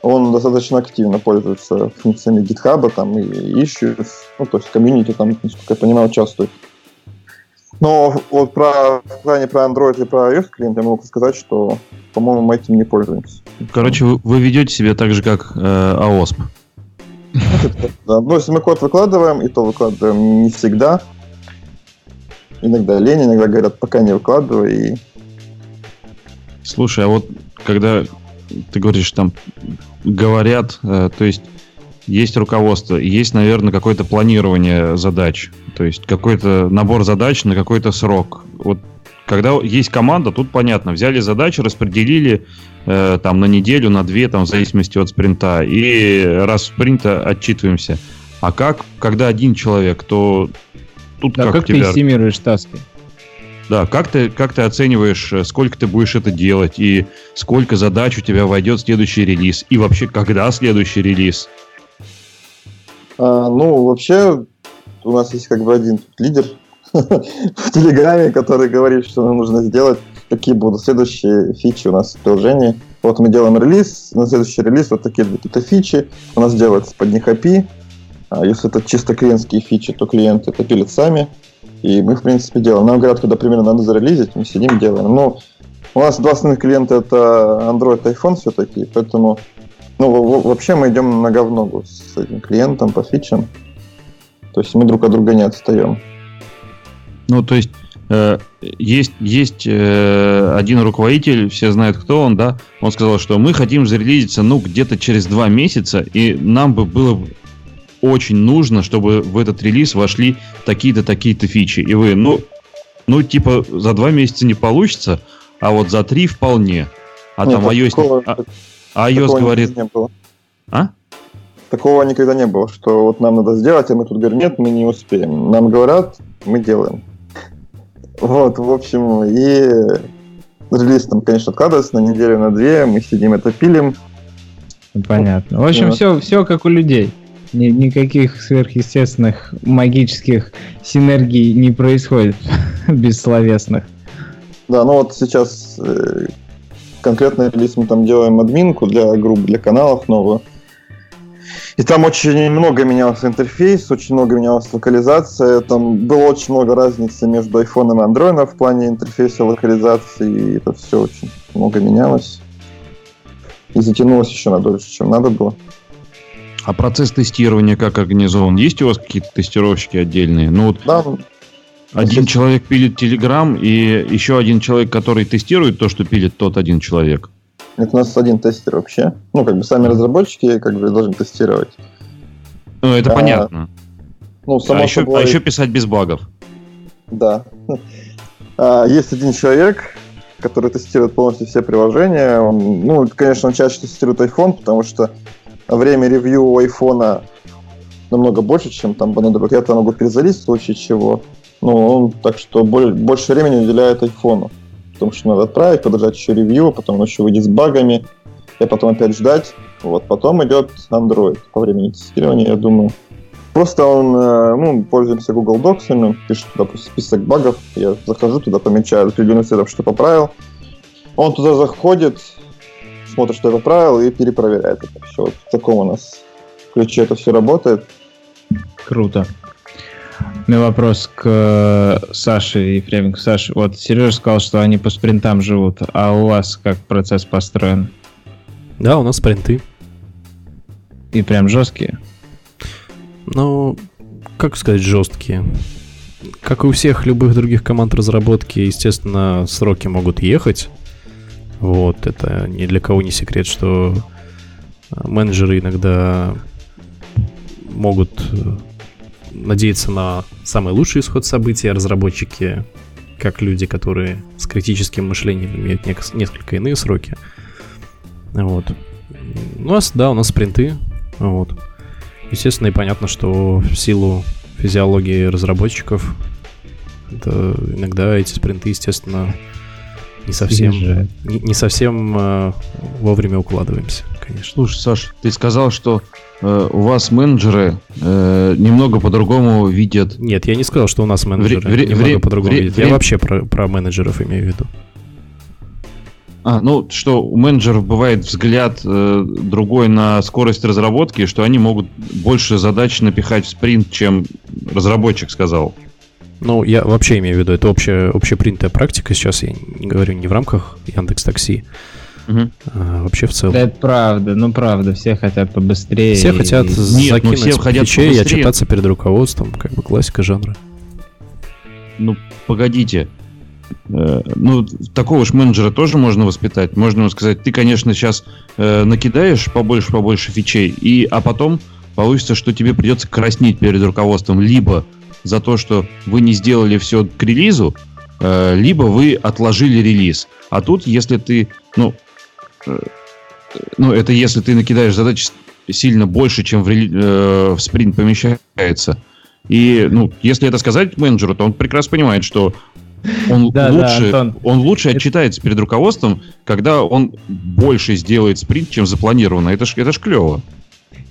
он достаточно активно пользуется функциями GitHub там, и issues, ну, то есть комьюнити там, насколько я понимаю, участвует. Но вот про, в плане про Android и про iOS клиент я могу сказать, что, по-моему, мы этим не пользуемся. Короче, вы, вы ведете себя так же, как э, AOSP. Да, ну, если мы код выкладываем, и то выкладываем не всегда. Иногда лень, иногда говорят, пока не выкладывай. И... Слушай, а вот когда ты говоришь, там говорят, э, то есть есть руководство, есть, наверное, какое-то планирование задач, то есть какой-то набор задач на какой-то срок. Вот когда есть команда, тут понятно, взяли задачи, распределили э, там на неделю, на две, там в зависимости от спринта, и раз спринта отчитываемся. А как, когда один человек, то тут Да, как, как у тебя... ты эстимируешь таски? Да, как ты, как ты оцениваешь, э, сколько ты будешь это делать, и сколько задач у тебя войдет в следующий релиз, и вообще, когда следующий релиз? А, ну, вообще, у нас есть как бы один лидер в Телеграме, который говорит, что нам нужно сделать, какие будут следующие фичи у нас в приложении. Вот мы делаем релиз, на следующий релиз вот такие какие-то фичи, у нас делается под них API. А если это чисто клиентские фичи, то клиенты это пилят сами. И мы, в принципе, делаем. Нам говорят, когда примерно надо зарелизить, мы сидим, делаем. Но у нас два основных клиента это Android и iPhone все-таки, поэтому ну, вообще мы идем нога в ногу с этим клиентом по фичам. То есть мы друг от друга не отстаем. Ну, то есть, есть, есть э, один руководитель, все знают, кто он, да, он сказал, что мы хотим зарелизиться, ну, где-то через два месяца, и нам бы было бы очень нужно, чтобы в этот релиз вошли такие-то, такие-то фичи. И вы, ну, ну, типа, за два месяца не получится, а вот за три вполне. А Нет, там iOS, такого- а, а iOS такого говорит, никогда не было. а? Такого никогда не было, что вот нам надо сделать, а мы тут говорим, нет, мы не успеем. Нам говорят, мы делаем. Вот, в общем, и релиз там, конечно, откладывается на неделю, на две, мы сидим это пилим. Понятно. В общем, Да. все, все как у людей. Ни- никаких сверхъестественных магических синергий не происходит бессловесных. Да, ну вот сейчас э, конкретно релиз мы там делаем админку для групп, для каналов новую. И там очень много менялся интерфейс, очень много менялась локализация. Там было очень много разницы между iPhone и Android в плане интерфейса локализации. И это все очень много менялось. И затянулось еще на дольше, чем надо было. А процесс тестирования как организован? Есть у вас какие-то тестировщики отдельные? Ну, вот Да, Один человек пилит Telegram, и еще один человек, который тестирует то, что пилит тот один человек. Это у нас один тестер вообще. Ну, как бы сами разработчики как бы должны тестировать. Ну, это А, понятно. Ну, само а, еще, собой, а еще писать без багов. Да. А, Есть один человек, который тестирует полностью все приложения. Он, ну, конечно, он чаще тестирует iPhone, потому что время ревью у iPhone намного больше, чем там на других. Я-то могу перезалить в случае чего. Ну, он так что боль- больше времени уделяет iPhone. Потому что надо отправить, подождать еще ревью, потом он еще выйдет с багами, и потом опять ждать. Вот, потом идет Android по времени тестирования, я думаю. Просто он, э, ну, пользуемся Google Docs, пишет туда список багов, я захожу туда, помечаю определенный цветов, что поправил. Он туда заходит, смотрит, что я поправил, и перепроверяет это все. Вот в таком у нас ключе это все работает. Круто. Меня вопрос к э, Саше Ефременко. Саша, вот Сережа сказал, что они по спринтам живут, а у вас как процесс построен? Да, у нас спринты. И прям жесткие? Ну, как сказать, жесткие. Как и у всех любых других команд разработки, естественно, сроки могут ехать. Вот, это ни для кого не секрет, что э, менеджеры иногда могут э, надеяться на самый лучший исход событий, а разработчики, как люди, которые с критическим мышлением имеют нек- несколько иные сроки. Вот. У нас, да, у нас спринты. Вот. Естественно, и понятно, что в силу физиологии разработчиков это иногда эти спринты, естественно, не совсем, не, не совсем э, вовремя укладываемся, конечно. Слушай, Саш, ты сказал, что э, у вас менеджеры э, немного по-другому видят. Нет, я не сказал, что у нас менеджеры вре- немного вре- по-другому вре- видят. Я вре- вообще про, про менеджеров имею в виду. А, ну, что у менеджеров бывает взгляд э, другой на скорость разработки, что они могут больше задач напихать в спринт, чем разработчик сказал. Ну, я вообще имею в виду, это общая, общепринятая практика. Сейчас я не говорю не в рамках Яндекс Такси, Мгм. а вообще в целом. Да, это правда, ну правда, все хотят побыстрее. Все и- хотят Нет, ну закинуть все хотят фичей и отчитаться перед руководством, как бы классика жанра. Ну, погодите. Э, ну, такого ж менеджера тоже можно воспитать. Можно ему сказать, ты, конечно, сейчас накидаешь побольше-побольше фичей, и, а потом получится, что тебе придется краснеть перед руководством либо за то, что вы не сделали все к релизу, э, либо вы отложили релиз. А тут, если ты, ну, э, ну, это если ты накидаешь задач сильно больше, чем в, э, в спринт помещается. И, ну, если это сказать менеджеру, то он прекрасно понимает, что он Да, да, лучше, Антон. он лучше отчитается перед руководством, когда он больше сделает спринт, чем запланировано. Это ж, это ж клево.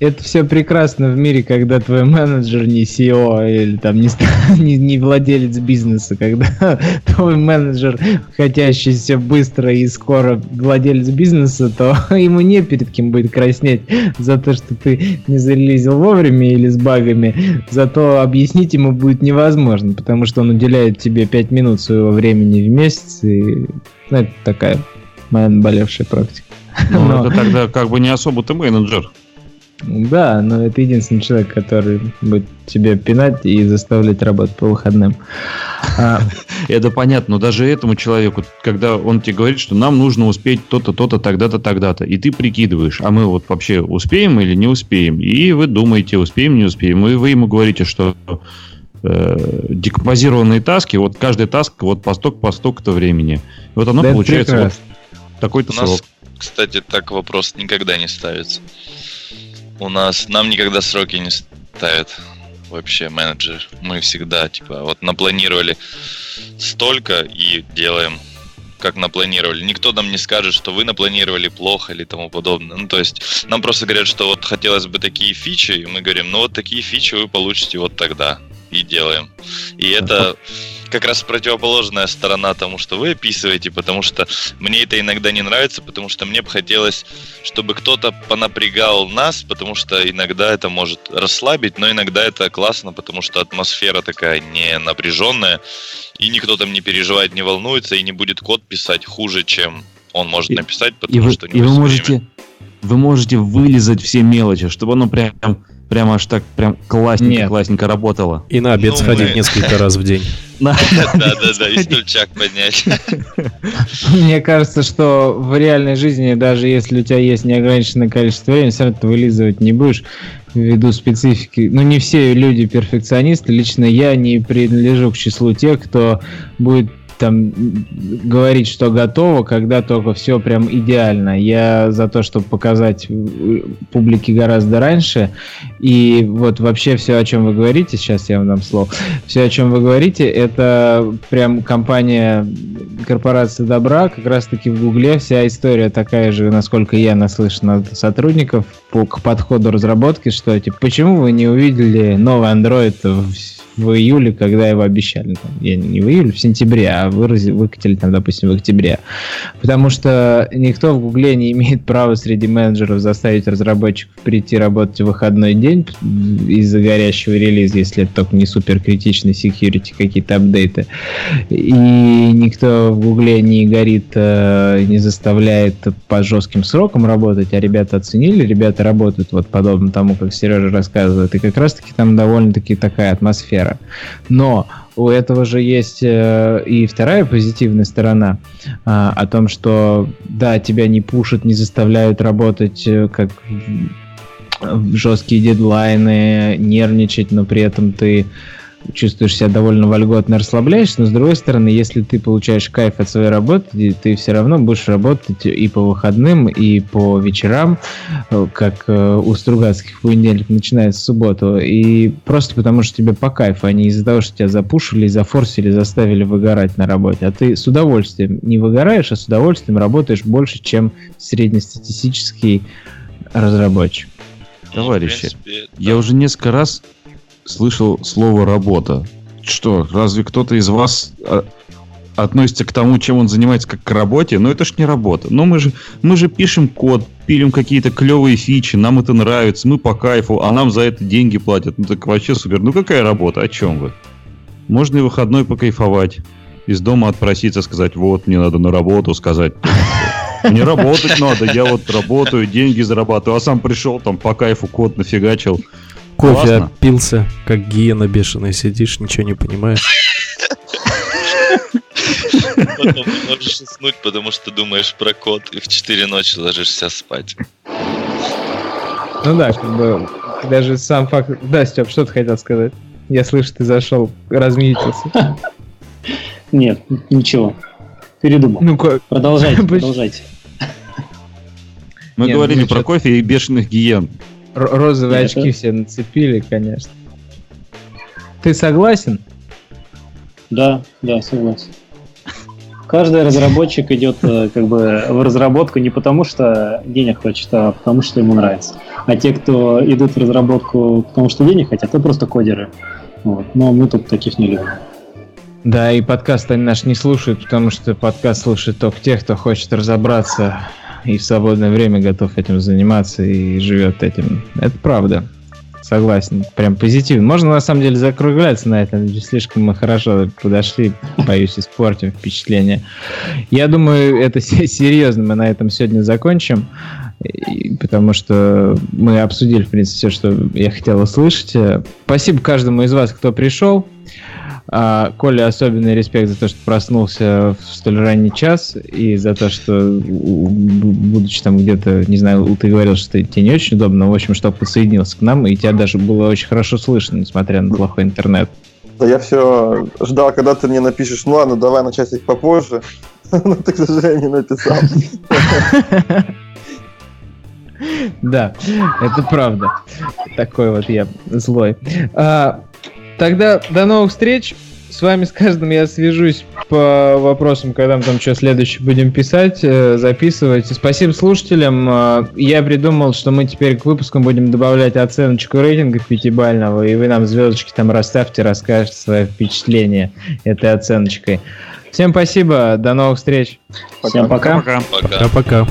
Это все прекрасно в мире, когда твой менеджер не SEO или там не, не, не владелец бизнеса, когда твой менеджер, хотящий все быстро и скоро владелец бизнеса, то ему не перед кем будет краснеть за то, что ты не зарелизил вовремя или с багами, зато объяснить ему будет невозможно, потому что он уделяет тебе 5 минут своего времени в месяц, и ну, это такая моя наболевшая практика. Но Но- это тогда как бы не особо ты менеджер. Да, но это единственный человек, который будет тебе пинать и заставлять работать по выходным. А, Это понятно, но даже этому человеку, когда он тебе говорит, что нам нужно успеть то-то, то-то, тогда-то, тогда-то, и ты прикидываешь, а мы вот вообще успеем или не успеем, и вы думаете, успеем, не успеем, и вы ему говорите, что э, декомпозированные таски, вот каждый таск вот по сток, по столько-то времени. И вот оно да получается вот такой-то У нас, срок. кстати, так вопрос никогда не ставится. У нас нам никогда сроки не ставят вообще менеджер. Мы всегда типа вот напланировали столько и делаем как напланировали. Никто нам не скажет, что вы напланировали плохо или тому подобное. Ну, то есть нам просто говорят, что вот хотелось бы такие фичи, и мы говорим, ну вот такие фичи вы получите вот тогда. И делаем. И это как раз противоположная сторона тому, что вы описываете, потому что мне это иногда не нравится, потому что мне бы хотелось, чтобы кто-то понапрягал нас, потому что иногда это может расслабить, но иногда это классно, потому что атмосфера такая не напряженная, и никто там не переживает, не волнуется, и не будет код писать хуже, чем он может И- написать, И потому вы, что не и вы можете, вы можете вылезать все мелочи, чтобы оно прям, прям аж так прям классненько, Нет. классненько работало. И на обед Ну, сходить мы- несколько раз в день. Да-да-да, и стульчак поднять. Мне кажется, что в реальной жизни, даже если у тебя есть неограниченное количество времени, все равно ты вылизывать не будешь ввиду специфики. Ну, не все люди перфекционисты. Лично я не принадлежу к числу тех, кто будет там говорить, что готово, когда только все прям идеально. Я за то, чтобы показать э, публике гораздо раньше. И вот вообще все, о чем вы говорите, сейчас я вам дам слово, все, о чем вы говорите, это прям компания корпорации добра, как раз таки в Гугле вся история такая же, насколько я наслышан от сотрудников по, к подходу разработки, что типа, почему вы не увидели новый Android в, в июле, когда его обещали? Там, я не в июле, в сентябре, а вырази- выкатили там, допустим, в октябре. Потому что никто в Гугле не имеет права среди менеджеров заставить разработчиков прийти работать в выходной день из-за горящего релиза, если это только не супер критичный security, какие-то апдейты. И никто в Гугле не горит, э, не заставляет по жестким срокам работать, а ребята оценили, ребята работают вот подобно тому, как Сережа рассказывает, и как раз-таки там довольно-таки такая атмосфера. Но у этого же есть э, и вторая позитивная сторона а, о том, что да, тебя не пушат, не заставляют работать э, как жесткие дедлайны, нервничать, но при этом ты чувствуешь себя довольно вольготно, расслабляешься, но с другой стороны, если ты получаешь кайф от своей работы, ты все равно будешь работать и по выходным, и по вечерам, э, как э, у Стругацких понедельник начинается в субботу, и просто потому, что тебе по кайфу, а не из-за того, что тебя запушили, зафорсили, заставили выгорать на работе, а ты с удовольствием не выгораешь, а с удовольствием работаешь больше, чем среднестатистический разработчик. Товарищи, принципе, Я уже несколько раз слышал слово работа. Что, разве кто-то из вас а, относится к тому, чем он занимается, как к работе, но это ж не работа. Но мы же, мы же пишем код, пилим какие-то клевые фичи, нам это нравится, мы по кайфу, а нам за это деньги платят. Ну так вообще супер. Ну какая работа, о чем вы? Можно и выходной покайфовать. Из дома отпроситься, сказать, вот, мне надо на работу сказать. Мне работать надо, я вот работаю, деньги зарабатываю, а сам пришел там по кайфу код нафигачил. Кофе Классно. опился, как гиена бешеная сидишь, ничего не понимаешь. Потом не можешь уснуть, потому что думаешь про код, и в 4 ночи ложишься спать. Ну да, как бы даже сам факт... Да, Степ, что ты хотел сказать? Я слышу, ты зашел, размьютился. Нет, ничего. Передумал. Ну, ко- Продолжайте, продолжайте. Мы Нет, говорили ну, про кофе и бешеных гиен. Розовые очки это- все нацепили, конечно. Ты согласен? Да, да, согласен. Каждый разработчик идет э, как бы в разработку не потому, что денег хочет, а потому, что ему нравится. А те, кто идут в разработку потому, что денег хотят, это просто кодеры. Вот. Но мы тут таких не любим. Да, и подкаст они наш не слушают, потому что подкаст слушает только тех, кто хочет разобраться и в свободное время готов этим заниматься и живет этим. Это правда. Согласен. Прям позитивно. Можно на самом деле закругляться на этом. Слишком мы хорошо подошли. Боюсь, испортим впечатление. Я думаю, это се- серьезно. Мы на этом сегодня закончим. Потому что мы обсудили, в принципе, все, что я хотел услышать. Спасибо каждому из вас, кто пришел. А, Коля, особенный респект за то, что проснулся в столь ранний час и за то, что, будучи там где-то, не знаю, ты говорил, что тебе не очень удобно, но, в общем, что подсоединился к нам, и тебя даже было очень хорошо слышно, несмотря на плохой интернет. Да я все ждал, когда ты мне напишешь, ну ладно, давай на часик попозже. Но ты, к сожалению, не написал. Да, это правда. Такой вот я злой. Тогда до новых встреч. С вами с каждым я свяжусь по вопросам, когда мы там что следующее будем писать, э, записывать. Спасибо слушателям. А, Я придумал, что мы теперь к выпускам будем добавлять оценочку рейтинга пятибального, и вы нам звездочки там расставьте, расскажете свои впечатления этой оценочкой. Всем спасибо, до новых встреч. Всем пока. Пока. Пока. Пока-пока.